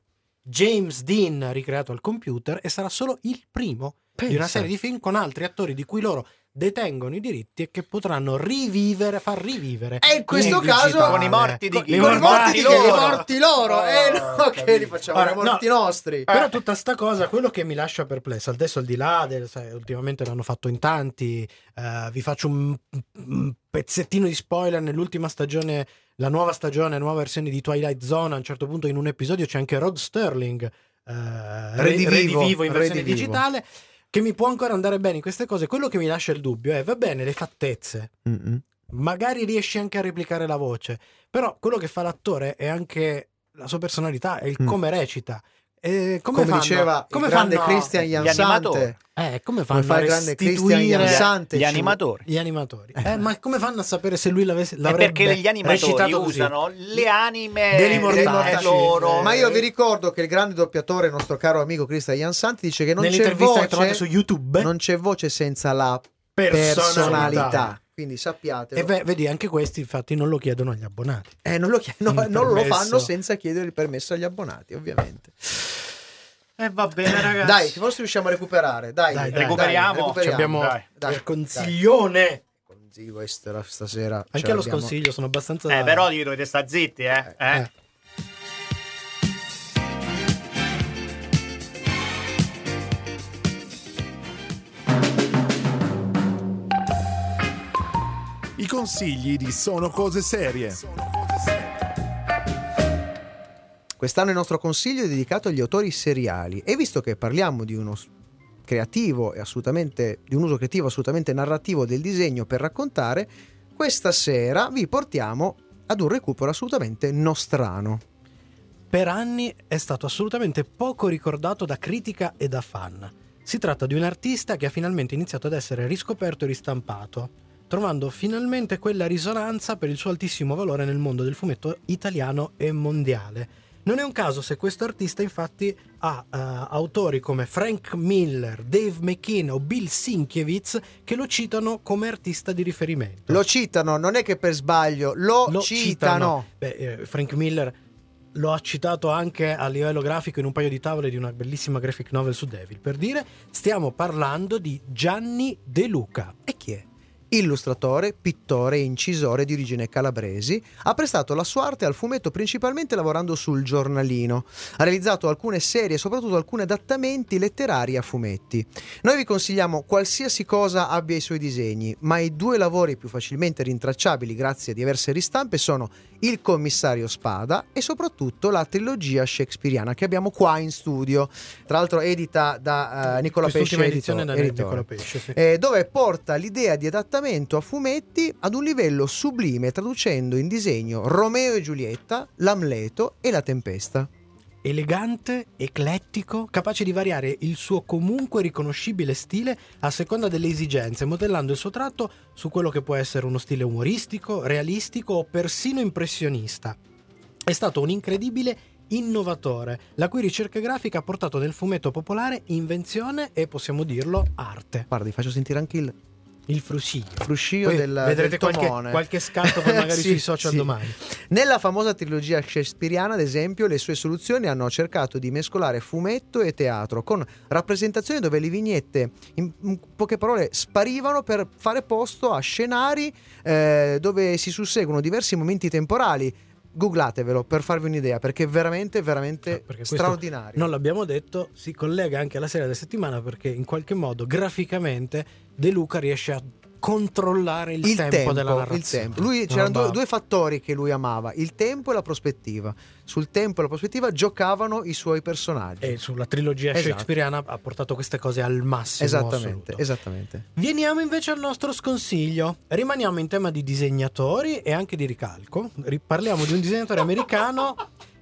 James Dean ricreato al computer e sarà solo il primo di una Pensa. serie di film con altri attori di cui loro detengono i diritti e che potranno rivivere, far rivivere. e in questo caso. Con i morti di con, chi? con i morti loro. I morti loro eh no Oh, che li facciamo Ora, i morti no. nostri Però tutta sta cosa, quello che mi lascia perplesso, adesso al di là del, sai, ultimamente l'hanno fatto in tanti, eh, vi faccio un, un pezzettino di spoiler, nell'ultima stagione, la nuova stagione, la nuova versione di Twilight Zone, a un certo punto in un episodio c'è anche Rod Sterling, eh, Redivivo, redivivo in versione redivivo. digitale, che mi può ancora andare bene in queste cose. Quello che mi lascia il dubbio è, va bene, le fattezze, Mm-mm. magari riesci anche a replicare la voce, però quello che fa l'attore è anche la sua personalità, è il Mm. come recita. E come, come, diceva come il grande fanno- Christian Jansante. Eh, come fanno come fa a restituire Gli ci- animatori. gli animatori? Eh, ma come fanno a sapere se lui l'avesse, l'avrebbe perché gli animatori così? usano le anime Degli dei loro. Ma io vi ricordo che il grande doppiatore, il nostro caro amico Cristian Jansanti, dice che non c'è Nell'intervista che trovate voce, su YouTube non c'è voce senza la Personalità. personalità. Quindi sappiate. E beh, vedi, anche questi infatti non lo chiedono agli abbonati. Eh, non, lo, chied- no, Il non lo fanno senza chiedere il permesso agli abbonati, ovviamente. E va bene, ragazzi. Dai, forse riusciamo a recuperare. Dai, Dai, dai, recuperiamo. dai, Ci abbiamo Dai, dai, il consiglione. Consiglio estera stasera. Anche allo l'abbiamo. sconsiglio sono abbastanza. Eh, però vi dovete sta zitti, eh. eh. Eh. I consigli di Sono cose serie. Quest'anno il nostro consiglio è dedicato agli autori seriali e visto che parliamo di uno creativo e assolutamente di un uso creativo assolutamente narrativo del disegno per raccontare, questa sera vi portiamo ad un recupero assolutamente nostrano. per anni è stato assolutamente poco ricordato da critica e da fan. Si tratta di un artista che ha finalmente iniziato ad essere riscoperto e ristampato, trovando finalmente quella risonanza per il suo altissimo valore nel mondo del fumetto italiano e mondiale. Non è un caso se questo artista infatti ha eh, autori come Frank Miller, Dave McKean o Bill Sienkiewicz che lo citano come artista di riferimento. Lo citano, non è che per sbaglio, lo, Lo citano. Beh, eh, Frank Miller lo ha citato anche a livello grafico in un paio di tavole di una bellissima graphic novel su Devil. Per dire, stiamo parlando di Gianni De Luca. E? Illustratore, pittore e incisore di origine calabresi, ha prestato la sua arte al fumetto principalmente lavorando sul giornalino. Ha realizzato alcune serie e soprattutto alcuni adattamenti letterari a fumetti. Noi vi consigliamo qualsiasi cosa abbia i suoi disegni, ma i due lavori più facilmente rintracciabili grazie a diverse ristampe sono Il commissario Spada e soprattutto la trilogia shakespeariana che abbiamo qua in studio. Tra l'altro edita da eh, Nicola Pesce edizione da editore. Nicola Pesce. sì. Eh, dove porta l'idea di adattamento a fumetti ad un livello sublime, traducendo in disegno Romeo e Giulietta, l'Amleto e la Tempesta. Elegante, eclettico, capace di variare il suo comunque riconoscibile stile a seconda delle esigenze, modellando il suo tratto su quello che può essere uno stile umoristico, realistico o persino impressionista. È stato un incredibile innovatore, la cui ricerca grafica ha portato nel fumetto popolare invenzione e possiamo dirlo arte. Guarda, vi faccio sentire anche il Il fruscio. fruscio del, vedrete del qualche, qualche scatto poi magari Sì, sui social sì. domani. Nella famosa trilogia shakespeariana, ad esempio, le sue soluzioni hanno cercato di mescolare fumetto e teatro con rappresentazioni dove le vignette, in, in poche parole, sparivano per fare posto a scenari eh, dove si susseguono diversi momenti temporali. Googlatevelo per farvi un'idea, perché è veramente, veramente Perché questo straordinario. Non l'abbiamo detto, si collega anche alla serie della settimana perché in qualche modo graficamente De Luca riesce a controllare il, il tempo, tempo, della il narrazione. tempo. Lui, c'erano due, due fattori che lui amava, il tempo e la prospettiva. Sul tempo e la prospettiva giocavano i suoi personaggi. E sulla trilogia Esatto. shakespeariana ha portato queste cose al massimo. Esattamente, assoluto. esattamente. Veniamo invece al nostro sconsiglio. Rimaniamo in tema di disegnatori e anche di ricalco. Ri- Parliamo di un disegnatore americano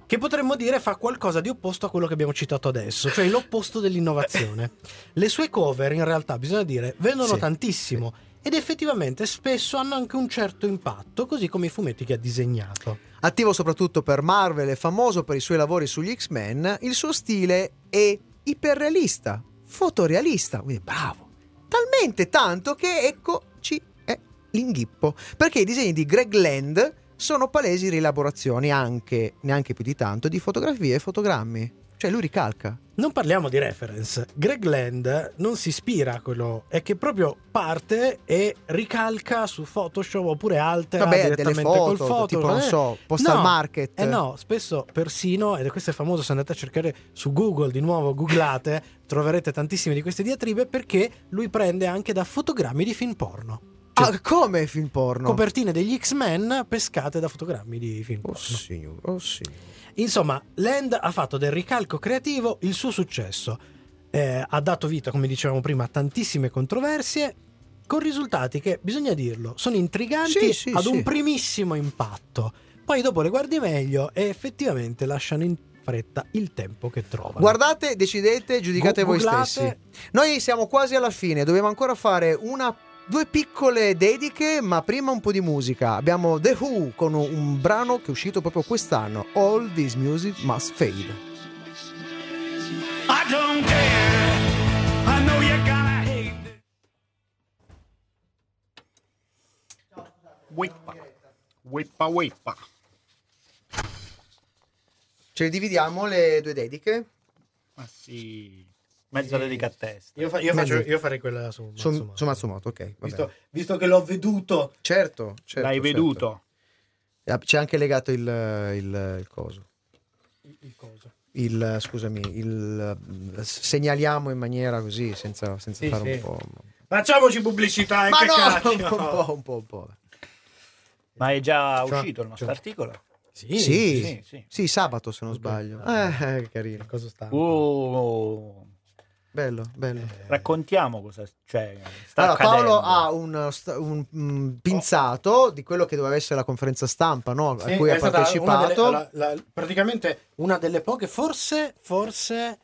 che potremmo dire fa qualcosa di opposto a quello che abbiamo citato adesso, cioè l'opposto dell'innovazione. Le sue cover, in realtà, bisogna dire, vendono Sì, tantissimo ed effettivamente spesso hanno anche un certo impatto, così come i fumetti che ha disegnato. Attivo soprattutto per Marvel e famoso per i suoi lavori sugli X-Men, il suo stile è iperrealista, fotorealista, quindi bravo. Talmente tanto che eccoci è l'inghippo, perché i disegni di Greg Land sono palesi rielaborazioni anche, neanche più di tanto, di fotografie e fotogrammi. Cioè lui ricalca. Non parliamo di reference. Greg Land non si ispira a quello, è che proprio parte e ricalca su Photoshop oppure altera Vabbè, delle direttamente col foto, foto. tipo, non Eh, so, postal no, market. Eh no, spesso persino, ed questo è famoso se andate a cercare su Google, di nuovo googlate, troverete tantissime di queste diatribe perché lui prende anche da fotogrammi di film porno. Cioè, Ah, come film porno? Copertine degli X-Men pescate da fotogrammi di film Oh porno. signore, oh signore. Insomma, Land ha fatto del ricalco creativo il suo successo. Eh, ha dato vita, come dicevamo prima, a tantissime controversie, con risultati che, bisogna dirlo, sono intriganti Sì, sì, ad sì. un primissimo impatto. Poi dopo le guardi meglio e effettivamente lasciano in fretta il tempo che trovano. Guardate, decidete, giudicate Gu- voi googlate. stessi. Noi siamo quasi alla fine, dobbiamo ancora fare una due piccole dediche, ma prima un po' di musica. Abbiamo The Who con un, brano che è uscito proprio quest'anno, All This Music Must Fade. I don't care. I know you gotta hate. Whippa. Whippa whippa. Ce le dividiamo le due dediche? Ma sì. Mezza dedica a testa. Io, fa- io Mezzo- faccio- io farei quella su Su, Matsumoto. su Matsumoto, ok. Visto, visto che l'ho veduto. Certo, certo, L'hai certo. veduto? Eh, C'è anche legato il, il, il coso. Il coso. Il, scusami, il segnaliamo in maniera così, senza, senza Sì, fare sì. un po'. Facciamoci pubblicità, eh, Ma no, un po', un po', un po'. Ma è già Cioè, uscito il nostro cioè. articolo? Sì, Sì, sì, sì. sì, sabato se non sbaglio. Eh, eh, carino. Cosa sta? Oh, Bello, bello. raccontiamo cosa cioè, sta Allora, Paolo ha un, un, mm, pinzato di quello che doveva essere la conferenza stampa no? a Sì, cui ha stata una partecipato. delle- la- la- praticamente una delle poche, forse, forse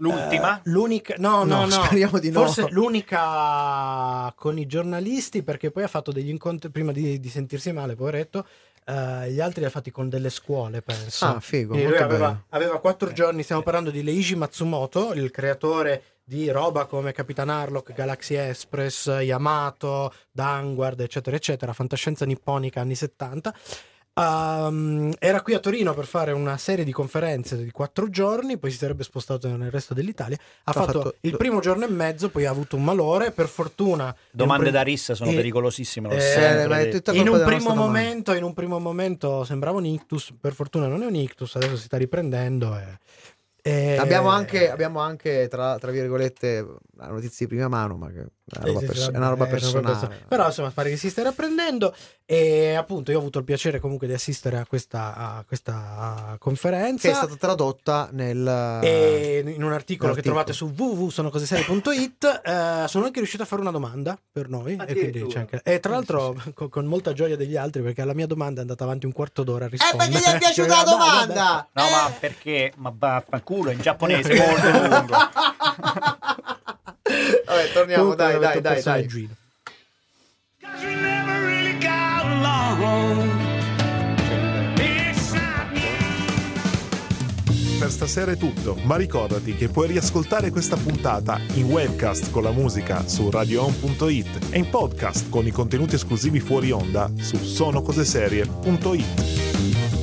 L'ultima? eh, l'unica, no, no, No, no, speriamo di no. Forse l'unica con i giornalisti, perché poi ha fatto degli incontri prima di, di sentirsi male, poveretto. Eh, gli altri li ha fatti con delle scuole, penso. Ah, figo, Quindi molto lui aveva, aveva quattro giorni. Stiamo parlando di Leiji Matsumoto, il creatore di roba come Capitan Harlock, Galaxy Express, Yamato, Vanguard, eccetera, eccetera, fantascienza nipponica anni 70. Ehm, era qui a Torino per fare una serie di conferenze di quattro giorni, poi si sarebbe spostato nel resto dell'Italia. Ha, Ha fatto, fatto- il primo giorno e mezzo, poi ha avuto un malore. Per fortuna, Domande da rissa sono eh, pericolosissime. eh, in un, primo momento, in un primo momento sembrava un ictus, per fortuna non è un ictus, adesso si sta riprendendo. E, e- Abbiamo anche, abbiamo anche tra, tra virgolette, la notizia di prima mano, ma che è una roba, pers- sì, è una roba è una personale. Però insomma pare che si stia riprendendo e appunto io ho avuto il piacere comunque di assistere a questa, a questa conferenza. che è stata tradotta nel E in un articolo che trovate su www.sonocoseserie.it eh, sono anche riuscito a fare una domanda per noi e, quindi c'è anche- e tra l'altro con, con molta gioia degli altri perché alla mia domanda è andata avanti un quarto d'ora a rispondere perché gli è piaciuta la dai, dai. domanda! No, ma perché? Ma vaffanculo, in giapponese è molto lungo. Vabbè, torniamo, Comunque dai, dai, dai, dai. personaggino. Cause we never really got along. It's not stasera è tutto, ma ricordati che puoi riascoltare questa puntata in webcast con la musica su radioon.it e in podcast con i contenuti esclusivi fuori onda su sonocoseserie.it.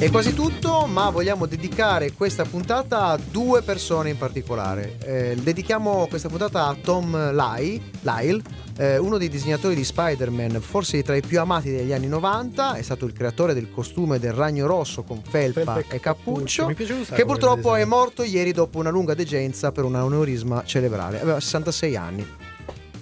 È quasi tutto, ma vogliamo dedicare questa puntata a due persone in particolare. Eh, dedichiamo questa puntata a Tom Lyle, Lyle eh, uno dei disegnatori di Spider-Man, forse tra i più amati degli anni 90, è stato il creatore del costume del ragno rosso con felpa, Felpa e cappuccio, sacco che purtroppo è morto ieri dopo una lunga degenza per un aneurisma cerebrale. Aveva 66 anni.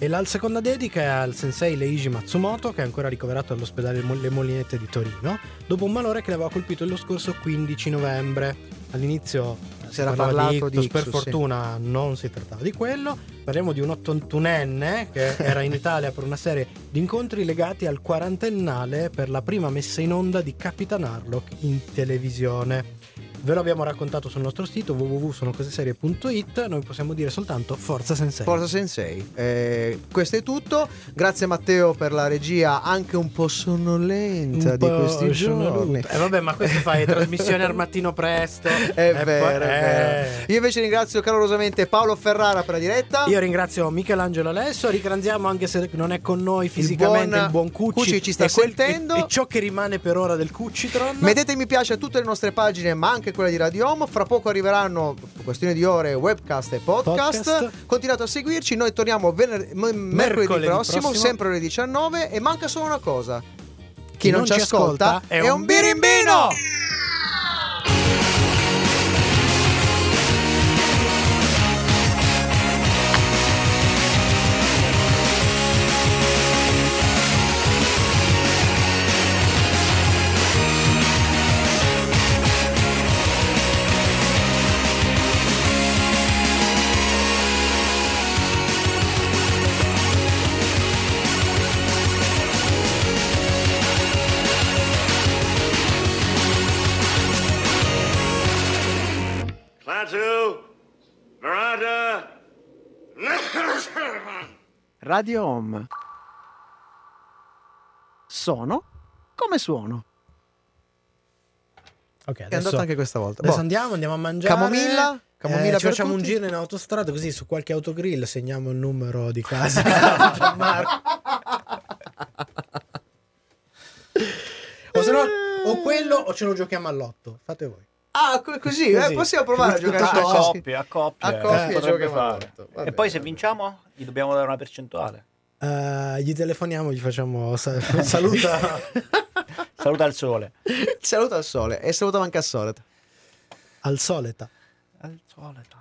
E la seconda dedica è al sensei Leiji Matsumoto, che è ancora ricoverato all'ospedale Le Molinette di Torino, dopo un malore che le aveva colpito lo scorso 15 novembre. All'inizio Si era parlato di ictus, per ictus, sì. fortuna non si trattava di quello. Parliamo di un 81enne che era in Italia per una serie di incontri legati al quarantennale per la prima messa in onda di Capitan Harlock in televisione. Ve lo abbiamo raccontato sul nostro sito www.sonocoseserie.it. Noi possiamo dire soltanto Forza Sensei. Forza Sensei. Eh, questo è tutto. Grazie Matteo per la regia anche un po' sonnolenta Un di po' questi giorni. Eh vabbè, ma questo fai trasmissione al mattino presto. È E vero, poi- è vero. eh. Io invece ringrazio calorosamente Paolo Ferrara per la diretta. Io ringrazio Michelangelo Alesso, ringraziamo anche se non è con noi fisicamente il buon, buon Cucci, Cucci ci sta e quel- e, e ciò che rimane per ora del Cucitron. Mettete mi piace a tutte le nostre pagine, ma anche quella di Radio Home. Fra poco arriveranno, questione di ore, webcast e podcast. Podcast. Continuate a seguirci. Noi torniamo vener- m- mercoledì, Mercoledì prossimo, prossimo. sempre alle 19. E manca solo una cosa: chi, Chi non, ci ascolta, è un birimbino! Klaatu, Radio Home. Sono come suono. Ok, È adesso, andata anche questa volta. adesso Boh. andiamo, andiamo a mangiare. Camomilla? Camomilla Eh, ci per facciamo un tutti? giro in autostrada così su qualche autogrill segniamo il numero di casa. O se no, o quello o ce lo giochiamo all'otto. Fate voi. Ah, co- così, eh, Così. possiamo provare a giocare a a così. coppie, a coppie. A coppie eh, all'otto. Va E bene. poi se vinciamo gli dobbiamo dare una percentuale. Eh, gli telefoniamo, gli facciamo sa- saluta Saluta il sole. Saluta al sole e saluta anche al solito. al solita. Al solito.